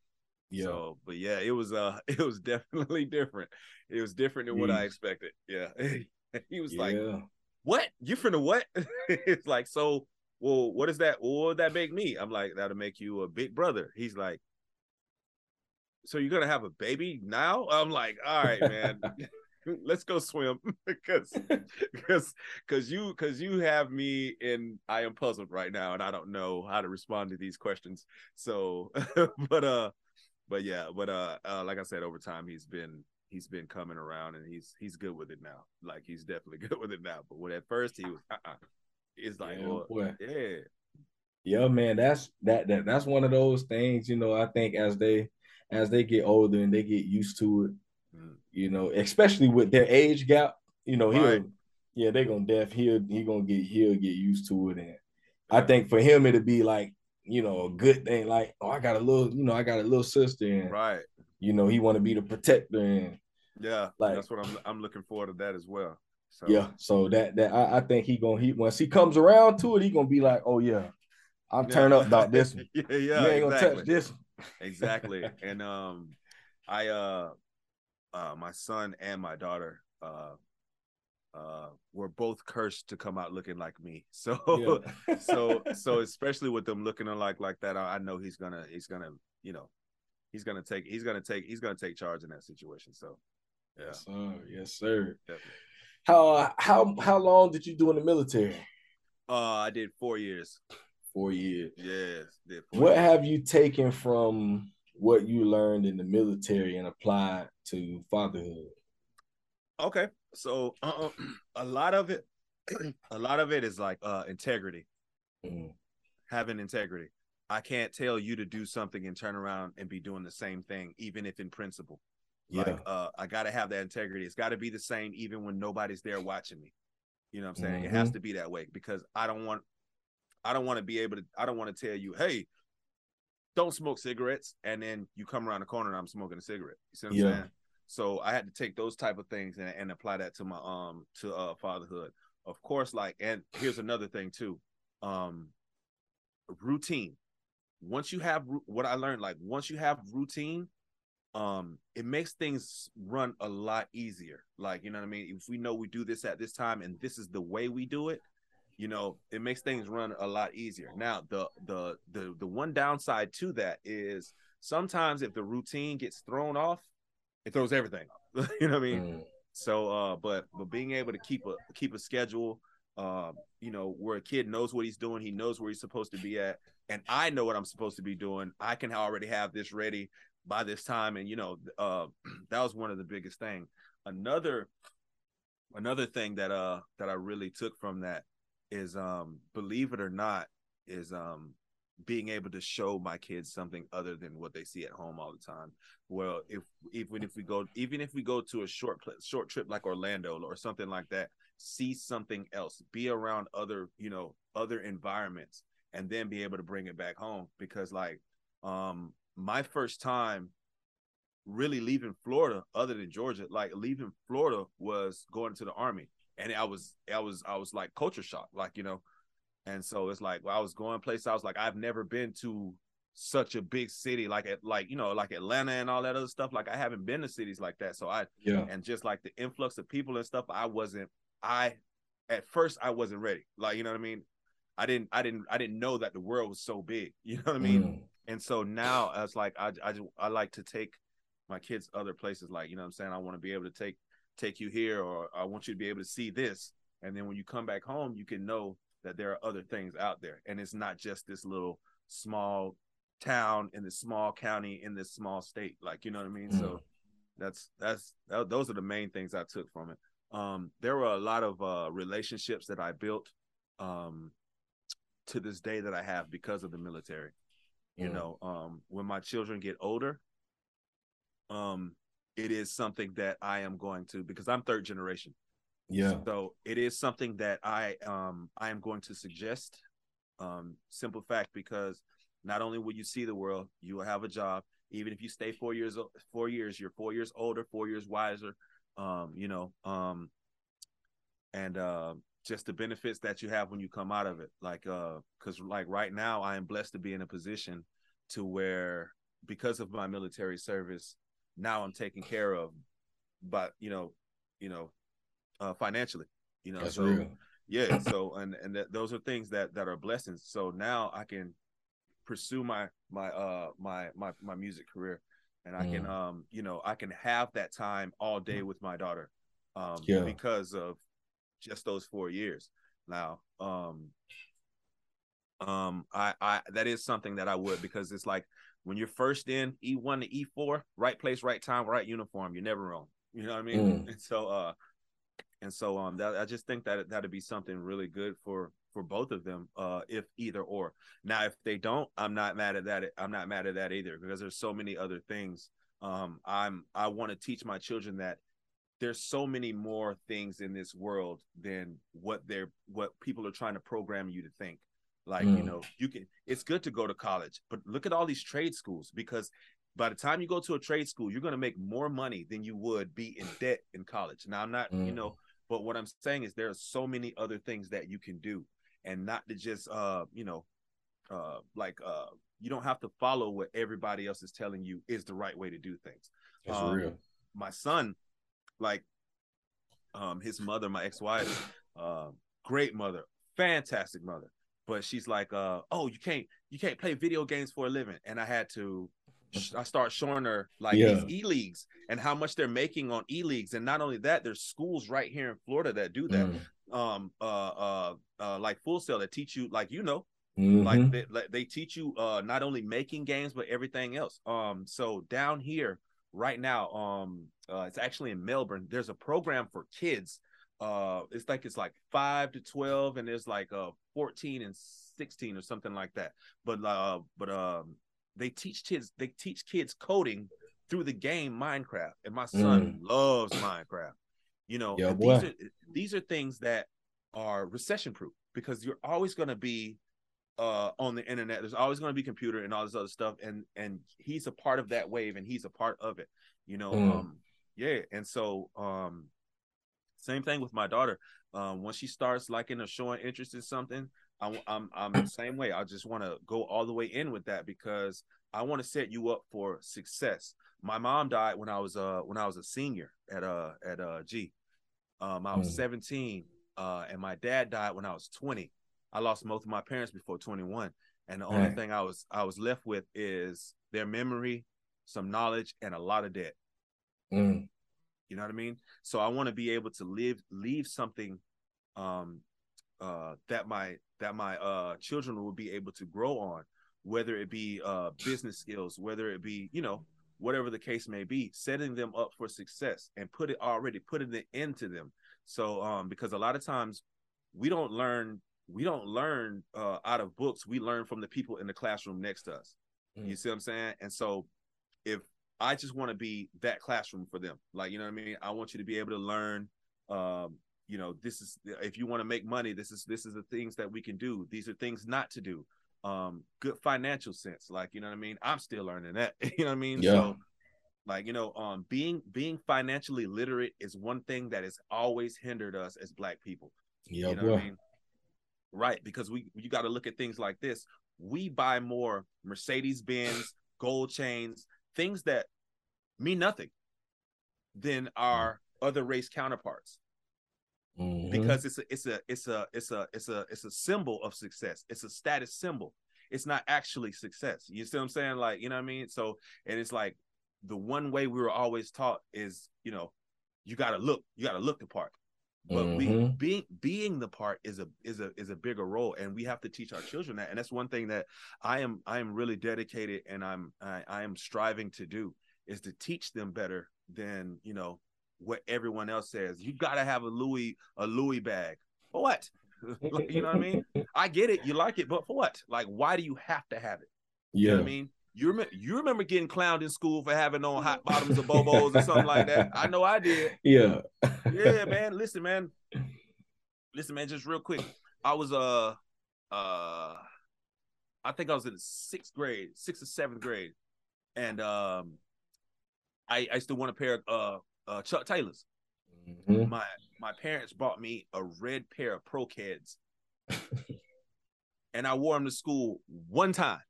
yeah, so, but yeah, it was uh it was definitely different. It was different than what I expected. Yeah. he was like, What? You finna what? it's like, so well, what is that? What would that make me? I'm like, that'll make you a big brother. He's like, So you're gonna have a baby now? I'm like, all right, man. Let's go swim because because because you because you have me in I am puzzled right now and I don't know how to respond to these questions. So but uh but yeah, but uh, uh like I said, over time he's been he's been coming around and he's he's good with it now. Like he's definitely good with it now. But when at first he was uh-uh. It's like, Yeah, well, yeah, yeah, man. That's that that that's one of those things. You know, I think as they as they get older and they get used to it. You know, especially with their age gap, you know, he'll yeah, they're gonna def he'll he gonna get he'll get used to it. And I think for him it'll be like, you know, a good thing, like, oh, I got a little, you know, I got a little sister, and right. you know, he want to be the protector and Yeah, Like- that's what I'm I'm looking forward to that as well. So yeah. So that that I, I think he gonna he once he comes around to it, he gonna be like, oh yeah, I'm Yeah. turn up about this one. yeah, yeah, you ain't gonna exactly. touch this one. exactly and um i uh uh my son and my daughter uh uh were both cursed to come out looking like me so Yeah. so so especially with them looking like like that I, I know he's gonna he's gonna you know he's gonna take he's gonna take he's gonna take charge in that situation so yeah Yes, sir. Yes, sir. definitely. How how how long did you do in the military? uh i did four years Four years. yes did four What years. have you taken from what you learned in the military and applied to fatherhood? Okay, so uh, a lot of it, a lot of it is like uh integrity, Mm, having integrity. I can't tell you to do something and turn around and be doing the same thing, even if in principle. Yeah. Like uh, I gotta have that integrity. It's got to be the same, even when nobody's there watching me. You know what I'm saying? It has Mhm. to be that way because I don't want, I don't want to be able to. I don't want to tell you, hey, don't smoke cigarettes, and then you come around the corner and I'm smoking a cigarette. You see what I'm Yeah. saying? So I had to take those type of things and, and apply that to my um to uh fatherhood. Of course, like and here's another thing too. Um routine. once you have what I learned, like once you have routine, um, it makes things run a lot easier. Like, you know what I mean? If we know we do this at this time and this is the way we do it, you know, it makes things run a lot easier. Now, the the the the one downside to that is sometimes if the routine gets thrown off, it throws everything. you know what I mean? Mm. So uh but but being able to keep a keep a schedule uh, you know, where a kid knows what he's doing, he knows where he's supposed to be at, and I know what I'm supposed to be doing. I can already have this ready by this time, and you know, uh, that was one of the biggest thing. Another, another thing that uh that I really took from that is um, believe it or not, is um being able to show my kids something other than what they see at home all the time. Well, if even if we go even if we go to a short short trip like Orlando or something like that, see something else, be around other, you know, other environments and then be able to bring it back home because like um my first time really leaving Florida other than Georgia, like leaving Florida was going to the army. And I was I was I was like culture shock, like, you know. And so it's like well, I was going places, I was like, I've never been to such a big city like at like you know like Atlanta and all that other stuff. Like I haven't been to cities like that. So I yeah and just like the influx of people and stuff, I wasn't I at first I wasn't ready. Like, you know what I mean? I didn't I didn't I didn't know that the world was so big. You know what I mean? Mm. And so now it's like I I I like to take my kids other places like, you know what I'm saying? I want to be able to take take you here or I want you to be able to see this. And then when you come back home, you can know that there are other things out there. And it's not just this little small town in this small county in this small state. Like, you know what I mean? Mm. So that's that's that, those are the main things I took from it um, there were a lot of uh, relationships that I built um, to this day that I have because of the military. You know, um, when my children get older, um, it is something that I am going to because I'm third generation. Yeah. So it is something that I um I am going to suggest. Um, simple fact because not only will you see the world, you will have a job. Even if you stay four years four years, you're four years older, four years wiser um, you know, um, and uh, just the benefits that you have when you come out of it. Like, uh, because like right now, I am blessed to be in a position to where because of my military service, now I'm taken care of, but you know, you know, uh, financially, you know, That's so real. yeah, so and and that, those are things that that are blessings. So now I can pursue my my uh my my my music career and I mm. can um you know I can have that time all day with my daughter um yeah. because of just those 4 years. Now, um um I I that is something that I would because it's like when you're first in E1 to E4, right place, right time, right uniform, you're never wrong. You know what I mean? Mm. And so uh and so um that I just think that that'd be something really good for for both of them uh if either or now if they don't i'm not mad at that i'm not mad at that either because there's so many other things um i'm i want to teach my children that there's so many more things in this world than what they're what people are trying to program you to think like mm. you know you can it's good to go to college but look at all these trade schools because by the time you go to a trade school you're going to make more money than you would be in debt in college now i'm not mm. you know but what i'm saying is there are so many other things that you can do and not to just uh you know uh like uh you don't have to follow what everybody else is telling you is the right way to do things. That's um, real. My son, like um his mother, my ex-wife, uh, great mother, fantastic mother. But she's like, uh, oh, you can't you can't play video games for a living. And I had to I start showing her like yeah. these e leagues and how much they're making on e leagues, and not only that, there's schools right here in Florida that do that. Mm um uh uh uh like Full Sail that teach you like you know mm-hmm. like they, they teach you uh not only making games but everything else um so down here right now um uh it's actually in Melbourne there's a program for kids uh it's like it's like 5 to 12 and there's like uh 14 and 16 or something like that but uh but um they teach kids they teach kids coding through the game Minecraft and my son mm. loves Minecraft you know, yeah, these are these are things that are recession proof because you're always going to be uh on the internet there's always going to be computer and all this other stuff and and he's a part of that wave and he's a part of it you know mm. um yeah and so um same thing with my daughter um when she starts liking or showing interest in something I'm I'm I'm the same way. I just want to go all the way in with that because I want to set you up for success. My mom died when I was uh when I was a senior at uh at uh G. Um, I was mm. 17, uh, and my dad died when I was 20. I lost both of my parents before 21, and the only thing I was I was left with is their memory, some knowledge, and a lot of debt. Mm. You know what I mean? So I want to be able to live leave something um uh that my that my uh children will be able to grow on, whether it be uh business skills, whether it be, you know, whatever the case may be, setting them up for success and put it already putting it into them. So um because a lot of times we don't learn we don't learn uh out of books, we learn from the people in the classroom next to us. Mm. You see what I'm saying? And so if I just want to be that classroom for them. Like, you know what I mean? I want you to be able to learn um, you know, this is if you want to make money, this is this is the things that we can do. These are things not to do. Um, good financial sense. Like, you know what I mean? I'm still learning that. you know what I mean? Yeah. So like, you know, um being being financially literate is one thing that has always hindered us as black people. Yeah, you know what I mean? Right, because we you got to look at things like this. We buy more Mercedes Benz, gold chains, things that mean nothing than our other race counterparts. Mm-hmm. Because it's a it's a it's a it's a it's a it's a symbol of success. It's a status symbol. It's not actually success. You see what I'm saying? Like, you know what I mean? So and it's like the one way we were always taught is, you know, you gotta look, you gotta look the part. But mm-hmm. we being being the part is a is a is a bigger role, and we have to teach our children that. And that's one thing that I am I am really dedicated, and I'm I, I am striving to do is to teach them better than you know what everyone else says. You got to have a Louis a Louis bag. For what? you know what I mean? I get it. You like it, but for what? Like, why do you have to have it? You yeah. I mean? You remember you remember getting clowned in school for having on hot bottoms or bobos or something like that. I know I did. Yeah. yeah, man. Listen, man. Listen, man, just real quick. I was uh uh I think I was in sixth grade, sixth or seventh grade. And um I, I still want a pair of uh uh, Chuck Taylors. Mm-hmm. My my parents bought me a red pair of Pro Keds, and I wore them to school one time,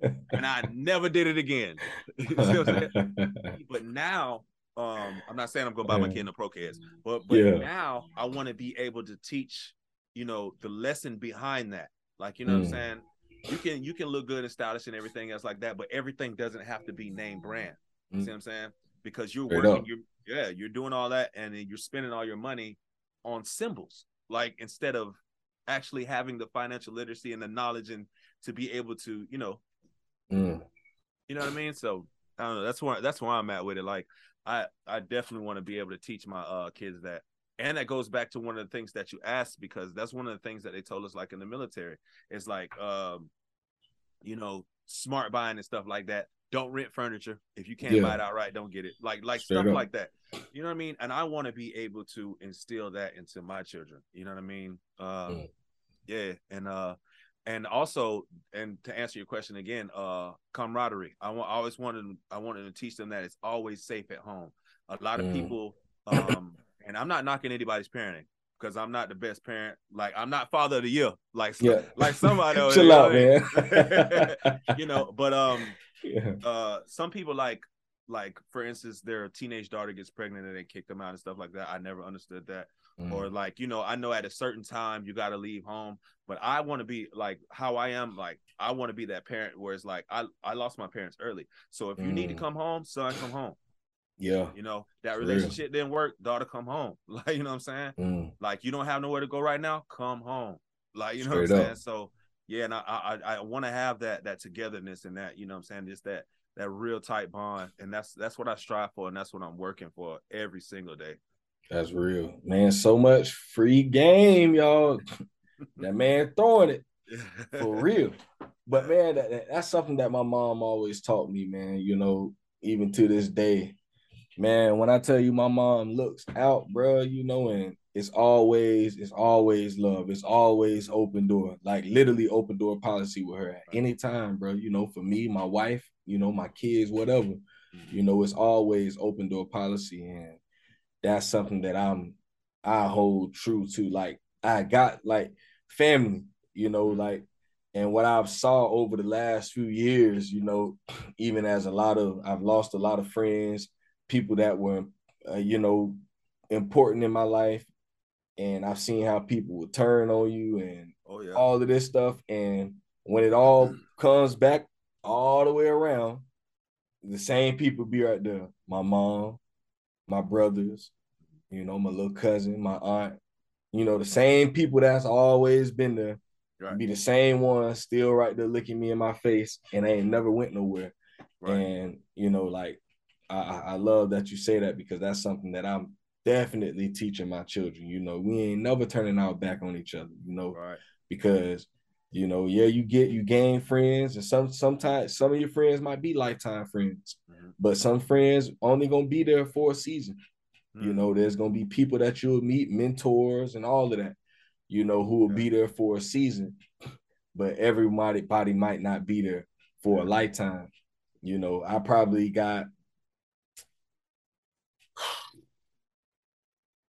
and I never did it again. but now, um, I'm not saying I'm gonna buy my kid a Pro Keds, but but yeah. now I want to be able to teach, you know, the lesson behind that. Like you know mm. what I'm mm. saying. You can you can look good and stylish and everything else like that, but everything doesn't have to be name brand. You mm. see what I'm saying? because you're Straight working, you're yeah, you're doing all that and you're spending all your money on symbols. Like instead of actually having the financial literacy and the knowledge and to be able to, you know, mm. you know what I mean? So I don't know. That's where that's where I'm at with it. Like I I definitely want to be able to teach my uh kids that. And that goes back to one of the things that you asked because that's one of the things that they told us like in the military. It's like um, you know, smart buying and stuff like that don't rent furniture. If you can't yeah. buy it outright, don't get it. Like like Straight stuff up. like that. You know what I mean? And I want to be able to instill that into my children. You know what I mean? Uh, mm. Yeah, and uh, and also, and to answer your question again, uh, camaraderie. I want I always wanted I wanted to teach them that it's always safe at home. A lot of mm. people, um, and I'm not knocking anybody's parenting because I'm not the best parent. Like I'm not father of the year. Like yeah. like somebody. Chill out, man. you know, but um, yeah. uh some people like like for instance their teenage daughter gets pregnant and they kick them out and stuff like that i never understood that mm. or like you know i know at a certain time you got to leave home but i want to be like how i am like i want to be that parent where it's like i i lost my parents early so if you mm. need to mm. come home son come home yeah you know that relationship didn't work daughter come home like you know what i'm saying mm. like you don't have nowhere to go right now come home like you know what i'm up. saying so yeah, and I I, I want to have that that togetherness and that you know I'm saying just that that real tight bond, and that's that's what I strive for, and that's what I'm working for every single day. That's real, man. So much free game, y'all. that man throwing it for real. But man, that, that's something that my mom always taught me, man. You know, even to this day, man. When I tell you, my mom looks out, bro. You know, and it's always it's always love. It's always open door, like literally open door policy with her at any time, bro. You know, for me, my wife, you know, my kids, whatever. You know, it's always open door policy, and that's something that I'm I hold true to. Like I got like family, you know, Mhm. like and what I've saw over the last few years, you know, even as a lot of I've lost a lot of friends, people that were uh, you know, important in my life and I've seen how people would turn on you and Oh yeah. all of this stuff and when it all mm-hmm. comes back all the way around, the same people be right there. My mom, my brothers, you know, my little cousin, my aunt, you know, the same people that's always been there Right. be the same one still right there looking me in my face and they ain't never went nowhere. Right. And you know, like I, I I love that you say that because that's something that I'm definitely teaching my children. You know, we ain't never turning our back on each other, you know, Right. because you know, yeah, you get you gain friends, and some sometimes some of your friends might be lifetime friends, Mhm. but some friends only gonna be there for a season. You Mhm. know, there's gonna be people that you'll meet, mentors, and all of that. You know, who will Yeah. be there for a season, but everybody body might not be there for a lifetime. You know, I probably got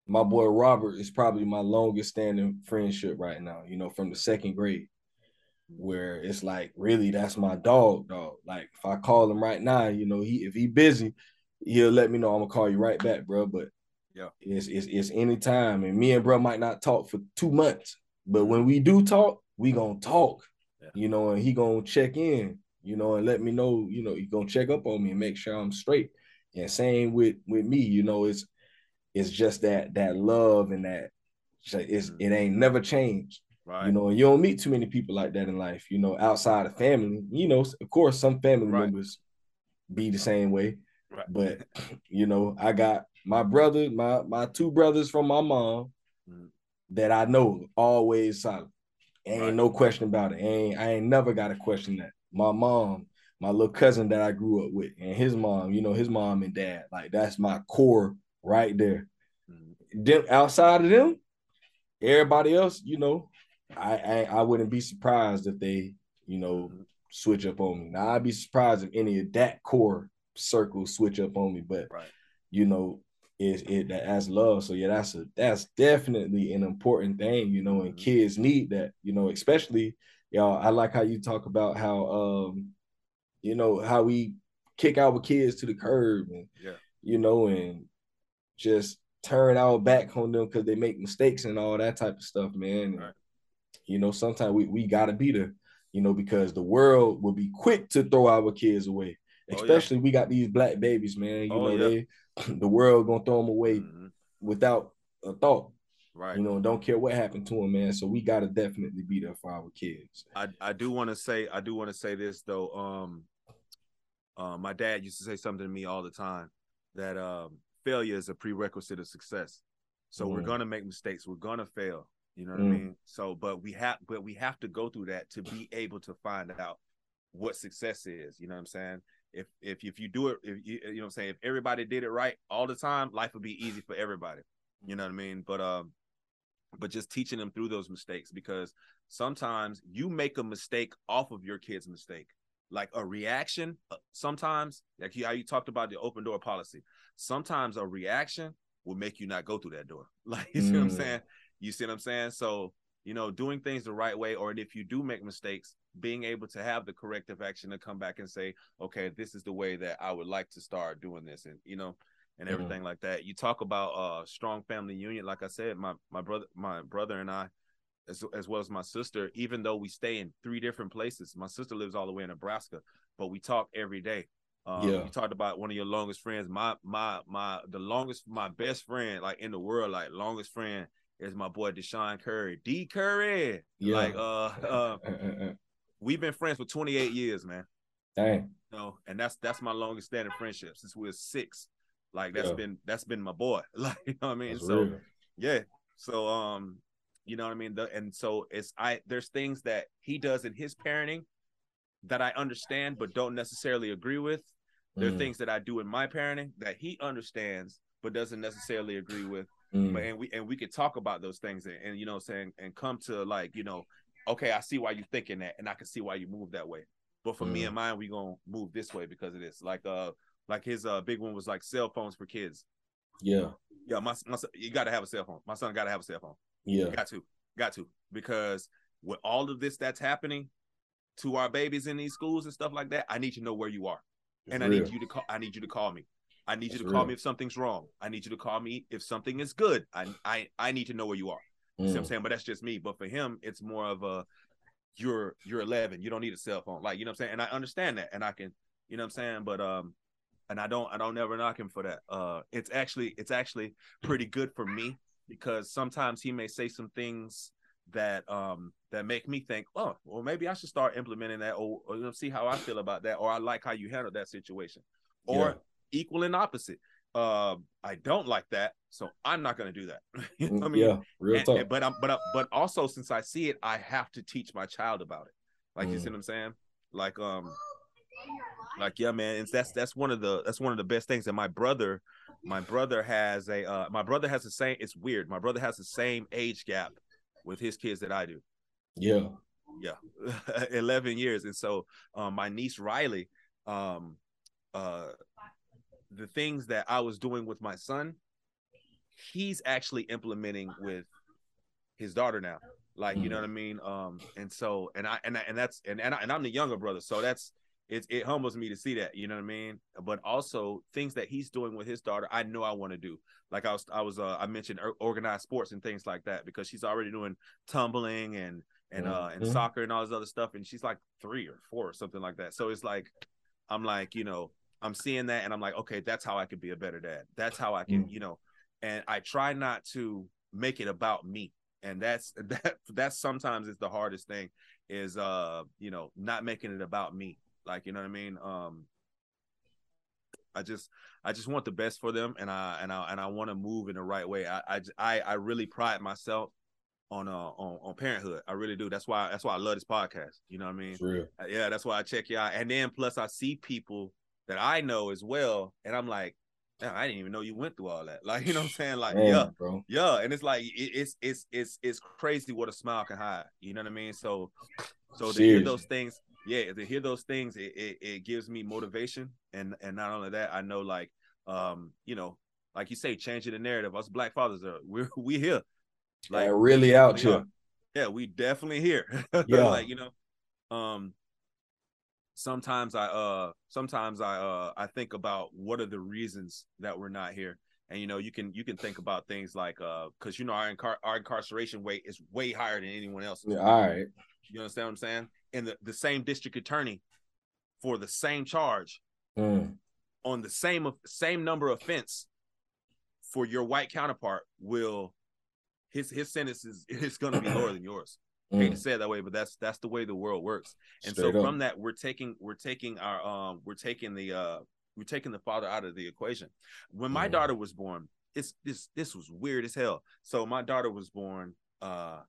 my mm-hmm. boy Robert is probably my longest standing friendship right now. You know, from the second grade, where it's like really that's my dog, dog. Like if I call him right now, you know, he if he busy, he'll let me know I'm gonna call you right back, bro. But Yeah. it's it's it's any time, and me and bro might not talk for two months, but when we do talk, we gonna talk, Yeah. you know, and he gonna check in, you know, and let me know, you know, he gonna check up on me and make sure I'm straight. And same with with me, you know, it's it's just that that love and that it's it ain't never changed. Right. You know, and you don't meet too many people like that in life, you know, outside of family. You know, of course, some family Right. members be the same way, Right. but you know, I got my brother, my my two brothers from my mom Mhm. that I know always solid. Ain't Right. no question about it. Ain't I ain't never got to question that. My mom, my little cousin that I grew up with, and his mom, you know, his mom and dad, like that's my core right there. Mhm. Them outside of them, everybody else, you know, I I, I wouldn't be surprised if they, you know, Mhm. switch up on me. Now I'd be surprised if any of that core circle switch up on me, but Right. you know, is it that as love. So yeah, that's a that's definitely an important thing, you know, and Mhm. kids need that, you know, especially y'all. I like how you talk about how um, you know, how we kick our kids to the curb and Yeah. you know, and just turn our back on them because they make mistakes and all that type of stuff, man. Right. You know, sometimes we, we gotta be there, you know, because the world will be quick to throw our kids away. Oh, yeah. Especially we got these black babies, man. You Oh, know, yeah. they the world gonna throw them away Mhm. without a thought. Right. You know, don't care what happened to them, man. So we gotta definitely be there for our kids. I I do want to say I do want to say this though. Um, uh, my dad used to say something to me all the time that um, failure is a prerequisite of success. So we're Mm. gonna make mistakes. We're gonna fail. You know what Mm. I mean? So, but we have, but we have to go through that to be able to find out what success is. You know what I'm saying? If if if you do it, if you, you know what I'm saying, if everybody did it right all the time, life would be easy for everybody. You know what I mean? But um, but just teaching them through those mistakes because sometimes you make a mistake off of your kid's mistake like a reaction uh, sometimes like you, how you talked about the open door policy sometimes a reaction will make you not go through that door. Like you see what i'm Mm. saying? You see what i'm saying? So you know doing things the right way or if you do make mistakes being able to have the corrective action to come back and say okay this is the way that i would like to start doing this and you know and Mhm. everything like that. You talk about uh strong family union. Like i said my my brother my brother and i as, as well as my sister, even though we stay in three different places. My sister lives all the way in Nebraska, but we talk every day. Um, Yeah. You talked about one of your longest friends. My my my the longest my best friend like in the world, like longest friend is my boy Deshaun Curry. D Curry. Yeah. Like uh, uh we've been friends for 28 years, man. Dang. You know, and that's that's my longest standing friendship since we were six. Like that's Yeah. been that's been my boy. Like you know what I mean? That's so real. yeah. So um, you know what I mean? The, and so it's I there's things that he does in his parenting that I understand but don't necessarily agree with. There are Mm, things that I do in my parenting that he understands but doesn't necessarily agree with. mm, But and we and we could talk about those things and, and you know saying and come to like, you know, okay, I see why you're thinking that and I can see why you move that way. But for me Mm. and mine, we gonna move this way because of this. Like uh like his uh big one was like cell phones for kids. yeah. Yeah, my, my son- you gotta have a cell phone. My son gotta have a cell phone. Yeah. Got to. got to because with all of this that's happening to our babies in these schools and stuff like that, I need to know where you are, It's and I need you to call. I need you to call me. I need you to call real. me if something's wrong. I need you to call me if something is good. I I I need to know where you are. You see what I'm Mm. saying? But that's just me. But for him, it's more of a you're you're 11. You don't need a cell phone. Like you know what I'm saying. And I understand that, and I can you know what I'm saying. But um, and I don't I don't never knock him for that. Uh, it's actually it's actually pretty good for me because sometimes he may say some things that um that make me think, oh, well maybe I should start implementing that, or, or you know, see how I feel about that, or I like how you handle that situation, or Yeah. equal and opposite. Uh, I don't like that, so I'm not gonna do that. you know what I Mm, mean? yeah, real And- talk. and- but I'm but but also since I see it, I have to teach my child about it. Like you see Mm. what I'm saying? Like um, like yeah, man. It's that's that's one of the that's one of the best things. And my brother, my brother has a uh, my brother has the same. It's weird. My brother has the same age gap with his kids that I do. yeah. Yeah, eleven years. And so um, my niece Riley, um, uh, the things that I was doing with my son, he's actually implementing with his daughter now. Like you know Mhm. what I mean. Um, and so and I and I, and that's and and, I, and I'm the younger brother, so that's it. It humbles me to see that. You know what I mean. But also things that he's doing with his daughter, I know I want to do. Like I was, I was, uh, I mentioned organized sports and things like that because she's already doing tumbling and and uh and Mhm. soccer and all this other stuff, and she's like three or four or something like that. So it's like, I'm like, you know, I'm seeing that, and I'm like, okay, that's how I could be a better dad. That's how I can, Mm. you know, and I try not to make it about me and that's that that sometimes is the hardest thing is uh you know not making it about me like you know what i mean um i just i just want the best for them and i and i and i want to move in the right way i i i, really pride myself on uh on, on parenthood i really do that's why that's why i love this podcast you know what i mean uh, yeah, that's why I check you out. And then plus I see people that I know as well, and I'm like, "Damn, I didn't even know you went through all that. Like, you know what I'm saying? Like, Man, yeah, bro. yeah. And it's like it, it's it's it's it's crazy what a smile can hide. You know what I mean? So so to hear those things, yeah, to hear those things, it, it it gives me motivation. And and not only that, I know like um, you know, like you say, changing the narrative. Us black fathers are we're we here. Like really out here. Yeah, we definitely here. Yeah. like, you know, um sometimes I uh sometimes I uh I think about what are the reasons that we're not here. And you know, you can you can think about things like uh because you know our incar- our incarceration rate is way higher than anyone else's. Yeah, all right. You understand what I'm saying? And the, the same district attorney for the same charge Mm. on the same same number of offense for your white counterpart will his his sentence is, is going to be lower than yours. I hate to Mm. say it that way, but that's that's the way the world works. And Straight so up. from that, we're taking we're taking our um we're taking the uh we're taking the father out of the equation. When my Mhm. daughter was born, it's this this was weird as hell. So my daughter was born. Uh,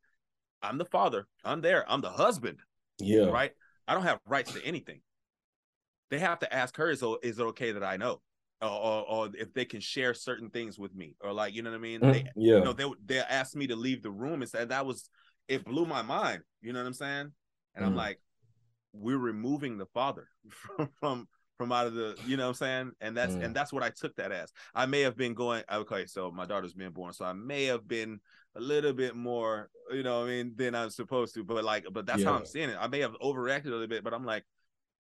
I'm the father. I'm there. I'm the husband. Yeah. Right. I don't have rights to anything. They have to ask her, is, it- is it okay that I know? Or, or, or if they can share certain things with me, or like, you know what I mean? Mm, They, yeah. you know, they they asked me to leave the room and said that was it blew my mind. You know what I'm saying? And I'm Mm. like, we're removing the father from from from out of the, you know what I'm saying? And that's Mm. and that's what I took that as. I may have been going, okay, so my daughter's been born, so I may have been a little bit more, you know, what I mean, than I'm supposed to. But like, but that's how I'm seeing it. I may have overreacted a little bit, but I'm like,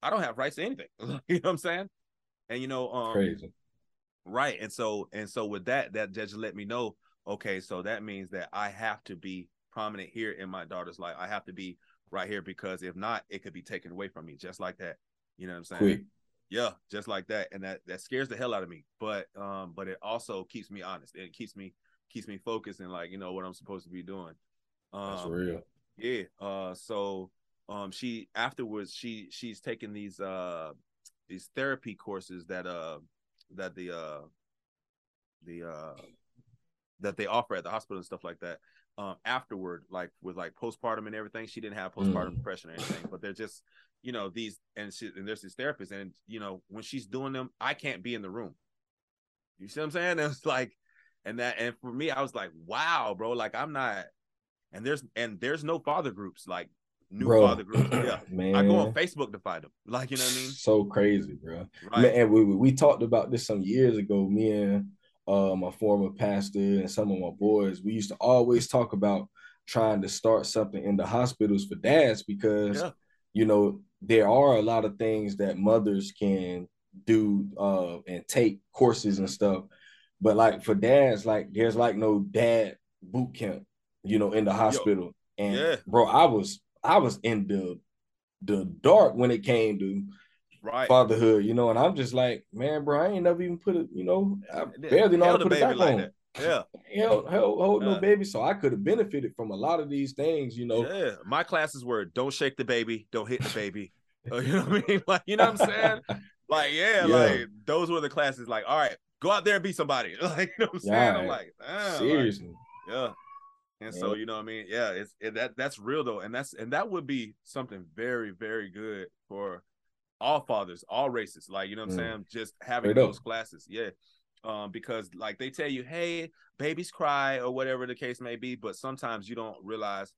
I don't have rights to anything. you know what I'm saying? And you know, um, Crazy. Right. And so and so with that, that just let me know, okay, so that means that I have to be prominent here in my daughter's life. I have to be right here because if not, it could be taken away from me just like that. You know what I'm saying? Quick. Yeah, just like that. And that that scares the hell out of me. But um, but it also keeps me honest. It keeps me keeps me focused and like, you know, what I'm supposed to be doing. That's Um real. yeah. Uh so um she afterwards she she's taking these uh these therapy courses that uh that the uh the uh that they offer at the hospital and stuff like that. Um afterward, like with like postpartum and everything, she didn't have postpartum Mm. depression or anything, but they're just you know these and she and there's this therapist and you know when she's doing them, I can't be in the room. You see what I'm saying? It's like and that and for me, I was like, wow, bro, like I'm not and there's and there's no father groups like new Bro. father groups. Yeah. Man. I go on Facebook to find them. Like, you know what I mean? So crazy, bro. Right. Man, and we, we talked about this some years ago. Me and uh, my former pastor and some of my boys, we used to always talk about trying to start something in the hospitals for dads because Yeah. you know there are a lot of things that mothers can do uh and take courses and stuff but like for dads like there's like no dad boot camp you know in the hospital and Yeah. bro i was i was in the the dark when it came to Right. fatherhood you know and i'm just like man bro i ain't never even put it you know i barely know how to put it back like on that. Yeah. hell, hell, hold no Yeah. baby. So I could have benefited from a lot of these things, you know. Yeah. My classes were don't shake the baby, don't hit the baby. You know what I mean? Like, you know what I'm saying? Like, yeah, Yeah. like those were the classes. Like, all right, go out there and be somebody. Like, you know what I'm saying? I'm Yeah. like, like, Seriously. yeah. And so, you know what I mean? Yeah, it's it, that that's real though. And that's and that would be something very, very good for all fathers, all races. Like, you know what I'm Mm. saying? Just having Straight up. those classes. Yeah. Um, because like they tell you, hey, babies cry or whatever the case may be, but sometimes you don't realize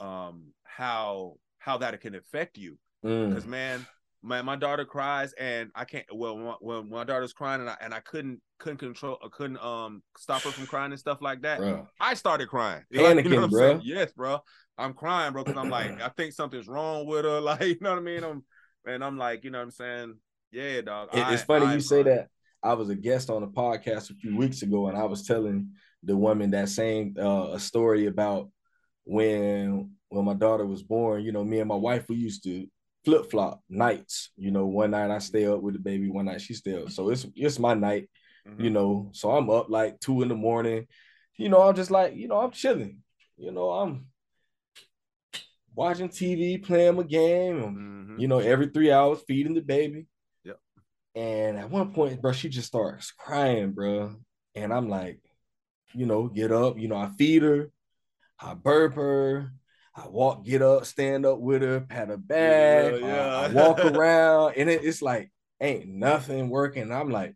um how how that can affect you. Mm. Because man, my, my daughter cries and I can't well when, when my daughter's crying and I and I couldn't couldn't control I couldn't um stop her from crying and stuff like that. Bruh. I started crying. Panicking, what I'm bruh. saying? Yes, bro. I'm crying, bro, because I'm like, I think something's wrong with her. Like, you know what I mean? I'm and I'm like, you know what I'm saying? Yeah, dog. It- I- it's funny I'm you say crying. that. I was a guest on a podcast a few weeks ago, and I was telling the woman that same uh, a story about when when my daughter was born. You know, me and my wife we used to flip flop nights. You know, one night I stay up with the baby, one night she stay up. So it's it's my night. Mhm. you know. So I'm up like two in the morning. You know, I'm just like, you know, I'm chilling. You know, I'm watching TV, playing my game. I'm, Mhm. you know, every three hours feeding the baby. And at one point, bro, she just starts crying, bro. And I'm like, you know, get up. You know, I feed her, I burp her, I walk, get up, stand up with her, pat her back, Yeah, I- yeah. I, walk around, and it, it's like ain't nothing working. I'm like,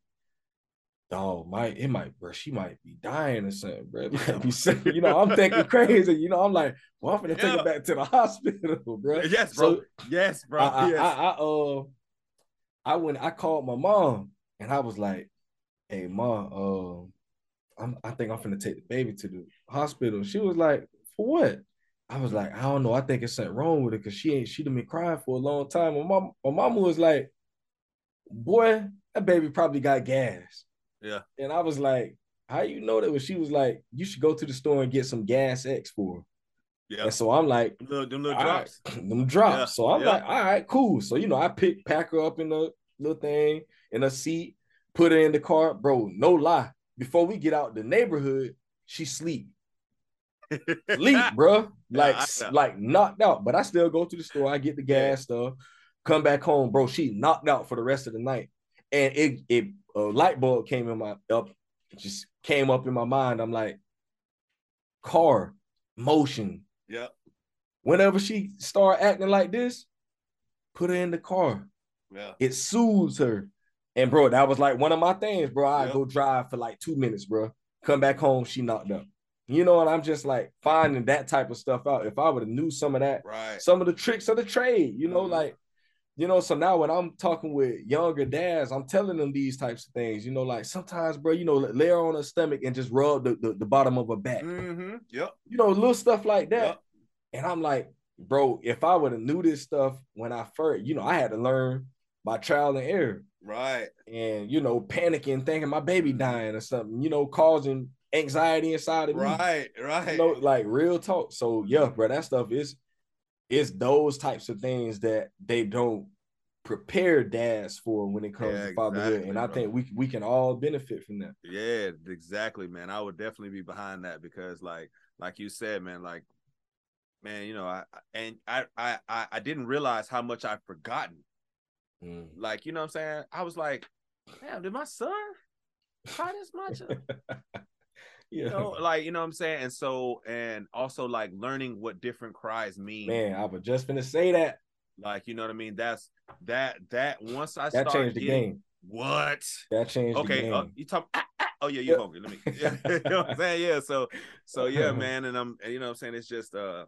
dog, might it might, bro, she might be dying or something, bro. It might be sick. You know, I'm thinking crazy. You know, I'm like, well, I'm gonna take Yeah. her back to the hospital, bro. Yes, bro. So yes, bro. I, I, yes. I, I, uh, I went, I called my mom, and I was like, "Hey, mom, uh, I'm, I think I'm gonna take the baby to the hospital." She was like, "For what?" I was like, "I don't know. I think it's something wrong with her because she ain't. She done been crying for a long time." My mom, my mama was like, "Boy, that baby probably got gas." Yeah. And I was like, "How you know that?" When she was like, "You should go to the store and get some Gas-X for her." Yeah. And so I'm like, Them little, them little drops. right, them drops. Yeah, So I'm yeah. like, all right, cool. So you know, I pick pack her up in the little thing in a seat, put her in the car, bro. No lie. Before we get out the neighborhood, she sleep, sleep, bro. Like, know. like knocked out. But I still go to the store. I get the gas stuff, come back home, bro. She knocked out for the rest of the night, and it it a light bulb came in my up, just came up in my mind. I'm like, car motion yeah. whenever she start acting like this, put her in the car. Yeah. It soothes her. And bro, that was like one of my things, bro. I Yep. go drive for like two minutes, bro. Come back home, she knocked up. You know, and I'm just like finding that type of stuff out. If I would have knew some of that, Right. some of the tricks of the trade, you know, Mhm. like, you know, so now when I'm talking with younger dads, I'm telling them these types of things, you know, like sometimes, bro, you know, lay her on her stomach and just rub the, the, the bottom of her back, Mm-hmm. Yep. you know, little stuff like that. Yep. And I'm like, bro, if I would have knew this stuff when I first, you know, I had to learn by trial and error Right. and, you know, panicking, thinking my baby dying or something, you know, causing anxiety inside of me. Right. Right. You know, like real talk. So yeah, bro, that stuff is it's those types of things that they don't prepare dads for when it comes Yeah, to fatherhood. exactly, and I bro. think we we can all benefit from that. Yeah, exactly, man. I would definitely be behind that because, like, like you said, man, like, man, you know, I and I I I, I didn't realize how much I've forgotten. Mm. Like, you know what I'm saying? I was like, damn, did my son cry this much? Yeah. you know, like, you know what I'm saying? And so, and also like learning what different cries mean. Man, I was just gonna say that. Like, you know what I mean? That's that that once I That changed the game. What? That changed the okay game. uh, you talk ah, ah. oh yeah you're Yeah. hungry let me yeah. you know what i'm saying yeah so so yeah man and i'm and you know what i'm saying it's just uh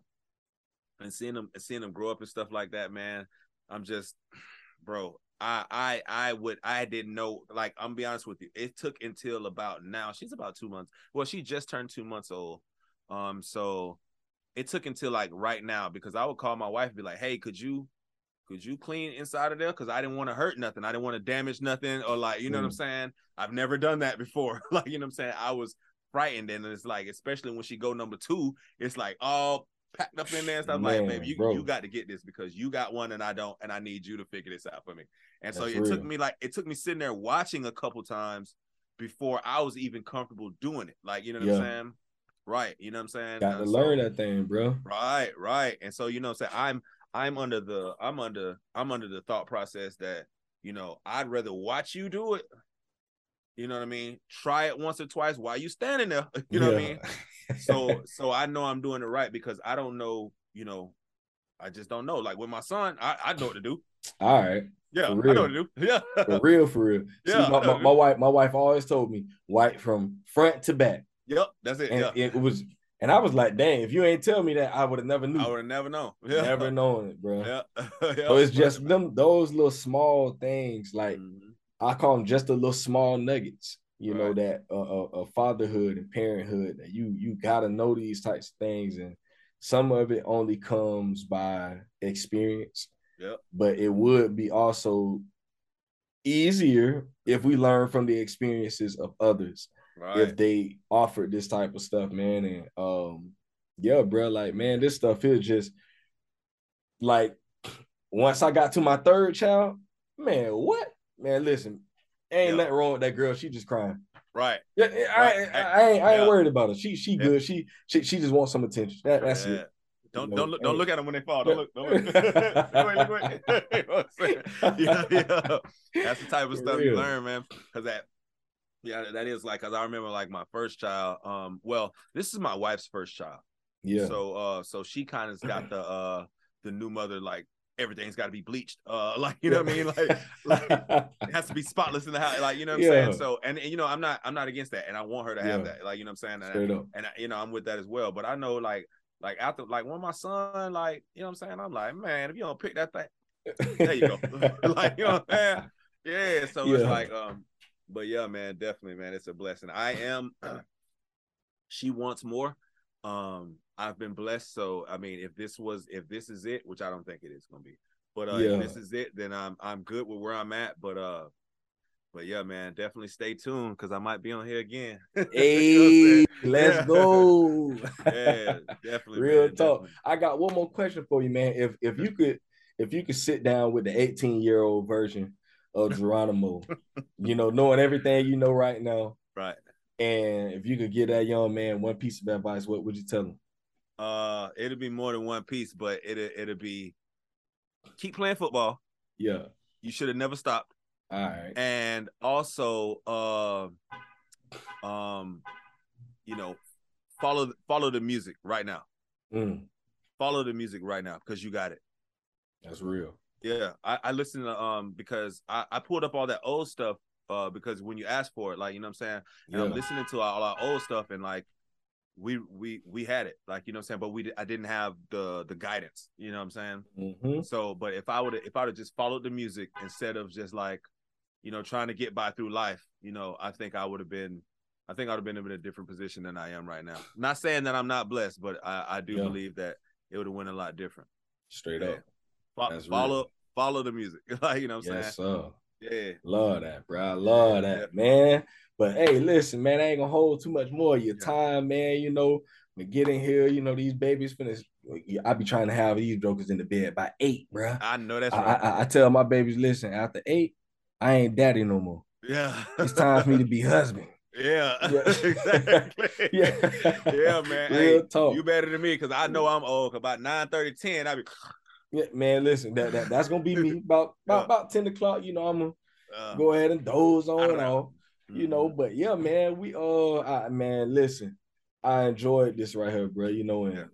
and seeing them seeing them grow up and stuff like that man i'm just bro i i i would i didn't know like i'm be honest with you it took until about now she's about two months well she just turned two months old um so it took until like right now because I would call my wife and be like, "Hey, could you could you clean inside of there? Because I didn't want to hurt nothing. I didn't want to damage nothing, or like, you know mm. what I'm mm. saying? I've never done that before. like, you know what I'm saying? I was frightened, and it's like, especially when she go number two, it's like all packed up in there and stuff. Man, like, baby, you, you got to get this because you got one and I don't, and I need you to figure this out for me. And That's so it real. took me like it took me sitting there watching a couple times before I was even comfortable doing it. Like, you know what yeah. I'm saying? Right. You know what I'm saying? Got to learn that thing, bro. Right, right. And so, you know what I'm saying? I'm I'm under the I'm under I'm under the thought process that you know I'd rather watch you do it. You know what I mean? Try it once or twice while you standing there. You know yeah. what I mean? So so I know I'm doing it right because I don't know. You know, I just don't know. Like with my son, I, I know what to do. All right. Yeah, I know what to do. Yeah, for real, for real. Yeah, See, my, my, my, wife, my wife always told me white from front to back. Yep, that's it. And yeah. it was and I was like, dang, if you ain't tell me that, I would have never knew. I would have never known. Yeah. Never known it, bro. Yeah. yeah. So it's just them those little small things, like mm-hmm. I call them just the little small nuggets, you right. know, that uh, uh, uh, fatherhood and parenthood that you you gotta know these types of things, and some of it only comes by experience. Yeah. But it would be also easier if we learn from the experiences of others right. if they offered this type of stuff, man. And um, yeah, bro, like man, this stuff is just like once I got to my third child, man, what? Man, listen, ain't nothing wrong with that girl. She just crying. Right. Yeah, I, right. I, I, ain't I ain't yeah. worried about her. She she yeah. good. She, she she just wants some attention. That, that's yeah. it. Don't don't look, don't look at them when they fall. Don't look. Don't look. look, look, yeah, yeah. That's the type of stuff you learn, man. Because that yeah, that is like cause I remember like my first child. Um, well, this is my wife's first child. Yeah. So uh so she kind of got the uh the new mother like everything's got to be bleached. Uh, like you know what I mean? Like, like it has to be spotless in the house. Like you know what I'm yeah. saying? So and, and, you know I'm not I'm not against that, and I want her to have yeah. that. Like you know what I'm saying? And, I, and I, you know I'm with that as well. But I know like like after like when my son like you know what I'm saying? I'm like man, if you don't pick that thing, there you go. like you know what I'm saying? Yeah. So yeah. it's like um but yeah, man, definitely, man, it's a blessing. I am. she wants more. Um, I've been blessed. So I mean, if this was, if this is it, which I don't think it is gonna be, but uh, yeah. if this is it, then I'm I'm good with where I'm at. But uh, but yeah, man, definitely stay tuned because I might be on here again. hey, let's go. yeah, definitely. Real man, talk. Definitely. I got one more question for you, man. If if you could if you could sit down with the 18 year old version of Geronimo. you know, knowing everything you know right now. Right. And if you could give that young man one piece of advice, what would you tell him? Uh, it'll be more than one piece, but it'll it'll be keep playing football. Yeah. You should have never stopped. All right. And also, uh, um, you know, follow follow the music right now. Mm. Follow the music right now because you got it. That's real. Yeah, I, I listened to um because I, I pulled up all that old stuff uh because when you ask for it, like you know what I'm saying, and yeah. I'm listening to all our old stuff and like we we we had it like you know what I'm saying, but we I didn't have the the guidance, you know what I'm saying. Mm-hmm. So, but if I would if I would have just followed the music instead of just like you know trying to get by through life, you know, I think I would have been. I think I would have been in a different position than I am right now. Not saying that I'm not blessed, but I, I do yeah. believe that it would have went a lot different. Straight yeah. up. Fo- follow real. follow the music. like you know what I'm yes, saying? Sir. Yeah. Love that, bro. I love that, yeah. man. But hey, listen, man, I ain't gonna hold too much more of your time, man. You know, we get in here, you know, these babies finish. I be trying to have these jokers in the bed by eight, bro. I know that's I, right. I, I, tell my babies, listen, after eight, I ain't daddy no more. Yeah. it's time for me to be husband. Yeah, yeah. exactly. yeah, yeah, man. Real hey, talk. You better than me because I know I'm old. About 9 30, 10, I be yeah, man, listen, that, that that's gonna be me about about, about 10 o'clock. You know, I'm gonna uh, go ahead and doze on and off. You know, mm-hmm. but yeah, man, we uh I, man, listen, I enjoyed this right here, bro. You know, and yeah.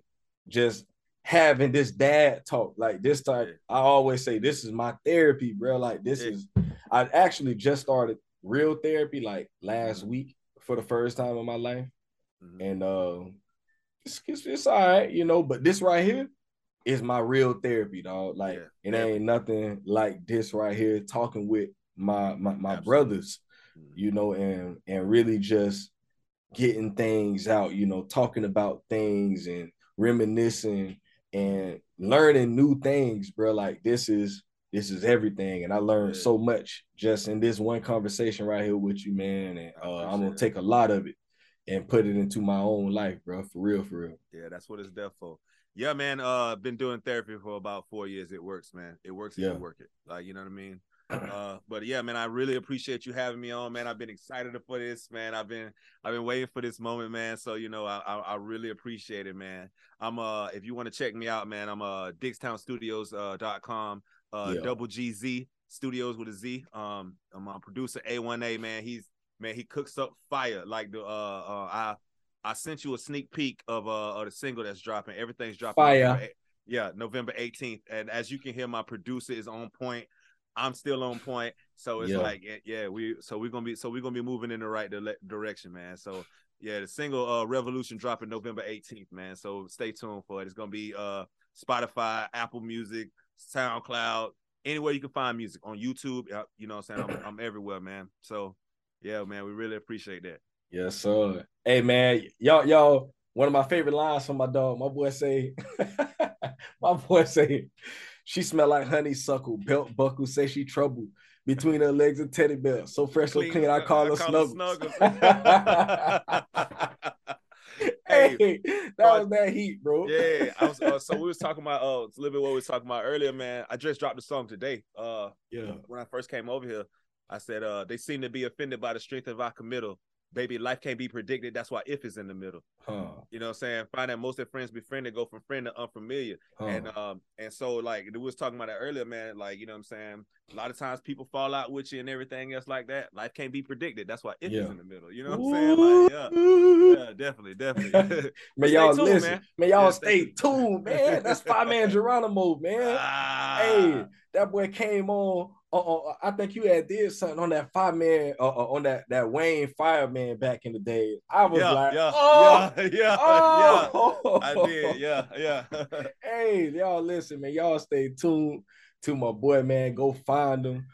just having this dad talk like this type. I always say this is my therapy, bro. Like this yeah. is I actually just started real therapy like last mm-hmm. week for the first time in my life. Mm-hmm. And uh it's, it's, it's all right, you know, but this right here, is my real therapy, dog. Like yeah, it ain't nothing like this right here. Talking with my my, my brothers, mm-hmm. you know, and and really just getting things out, you know, talking about things and reminiscing and learning new things, bro. Like this is this is everything, and I learned yeah. so much just in this one conversation right here with you, man. And uh, I'm gonna take a lot of it and put it into my own life, bro. For real, for real. Yeah, that's what it's there for. Yeah, man. Uh, been doing therapy for about four years. It works, man. It works if yeah. you work it. Like you know what I mean. Uh, but yeah, man, I really appreciate you having me on, man. I've been excited for this, man. I've been I've been waiting for this moment, man. So you know, I I, I really appreciate it, man. I'm uh, if you want to check me out, man, I'm uh, DigstownStudios.com, uh, dot com, uh, yeah. double GZ Studios with a Z. Um, I'm my producer A1A, man. He's man, he cooks up fire. Like the uh, uh I I sent you a sneak peek of uh of the single that's dropping. Everything's dropping. Fire. November, yeah, November 18th. And as you can hear, my producer is on point. I'm still on point. So it's yeah. like, yeah, we so we're gonna be so we're gonna be moving in the right dire- direction, man. So yeah, the single uh Revolution dropping November 18th, man. So stay tuned for it. It's gonna be uh Spotify, Apple Music, SoundCloud, anywhere you can find music on YouTube. You know what I'm saying? I'm, I'm everywhere, man. So yeah, man, we really appreciate that. Yes, sir. Hey man, y'all, y'all, one of my favorite lines from my dog. My boy say, my boy say, she smell like honeysuckle, belt buckle, say she trouble between her legs and teddy bear. So fresh, so clean, I call I her call snuggles. hey, that was that heat, bro. Yeah, I was, uh, so we was talking about uh, a little bit what we was talking about earlier, man. I just dropped the song today. Uh, yeah, when I first came over here, I said uh, they seem to be offended by the strength of our committal baby, life can't be predicted. That's why if is in the middle. Huh. You know what I'm saying? Find that most of friends befriended go from friend to unfamiliar. Huh. And um and so like we was talking about that earlier, man. Like, you know what I'm saying? A lot of times people fall out with you and everything else like that. Life can't be predicted. That's why if yeah. is in the middle. You know what I'm saying? Like, yeah, yeah, definitely, definitely. man, y'all tuned, listen. Man, man y'all yeah, stay tuned, man. That's Fireman Geronimo, man. Ah. Hey, that boy came on oh, I think you had did something on that fireman, uh, uh, on that that Wayne fireman back in the day. I was yeah, like, yeah, oh, yeah, yeah, oh. yeah. I did, yeah, yeah. hey, y'all, listen, man. Y'all stay tuned to my boy, man. Go find him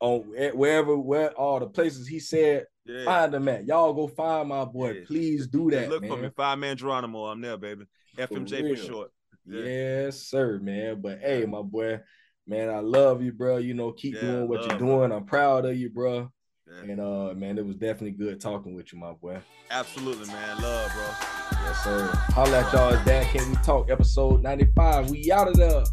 on wherever, where all the places he said. Yeah. Find them at. Y'all go find my boy. Yeah. Please do that. look man. for me, Fireman Geronimo. I'm there, baby. FMJ for, for short. Yeah. Yes, sir, man. But hey, my boy, man, I love you, bro. You know, keep yeah, doing what you're doing. I'm proud of you, bro. Yeah. And uh, man, it was definitely good talking with you, my boy. Absolutely, man. Love, bro. Yes, sir. Holla at y'all. Dad, can we talk? Episode 95. We out of there.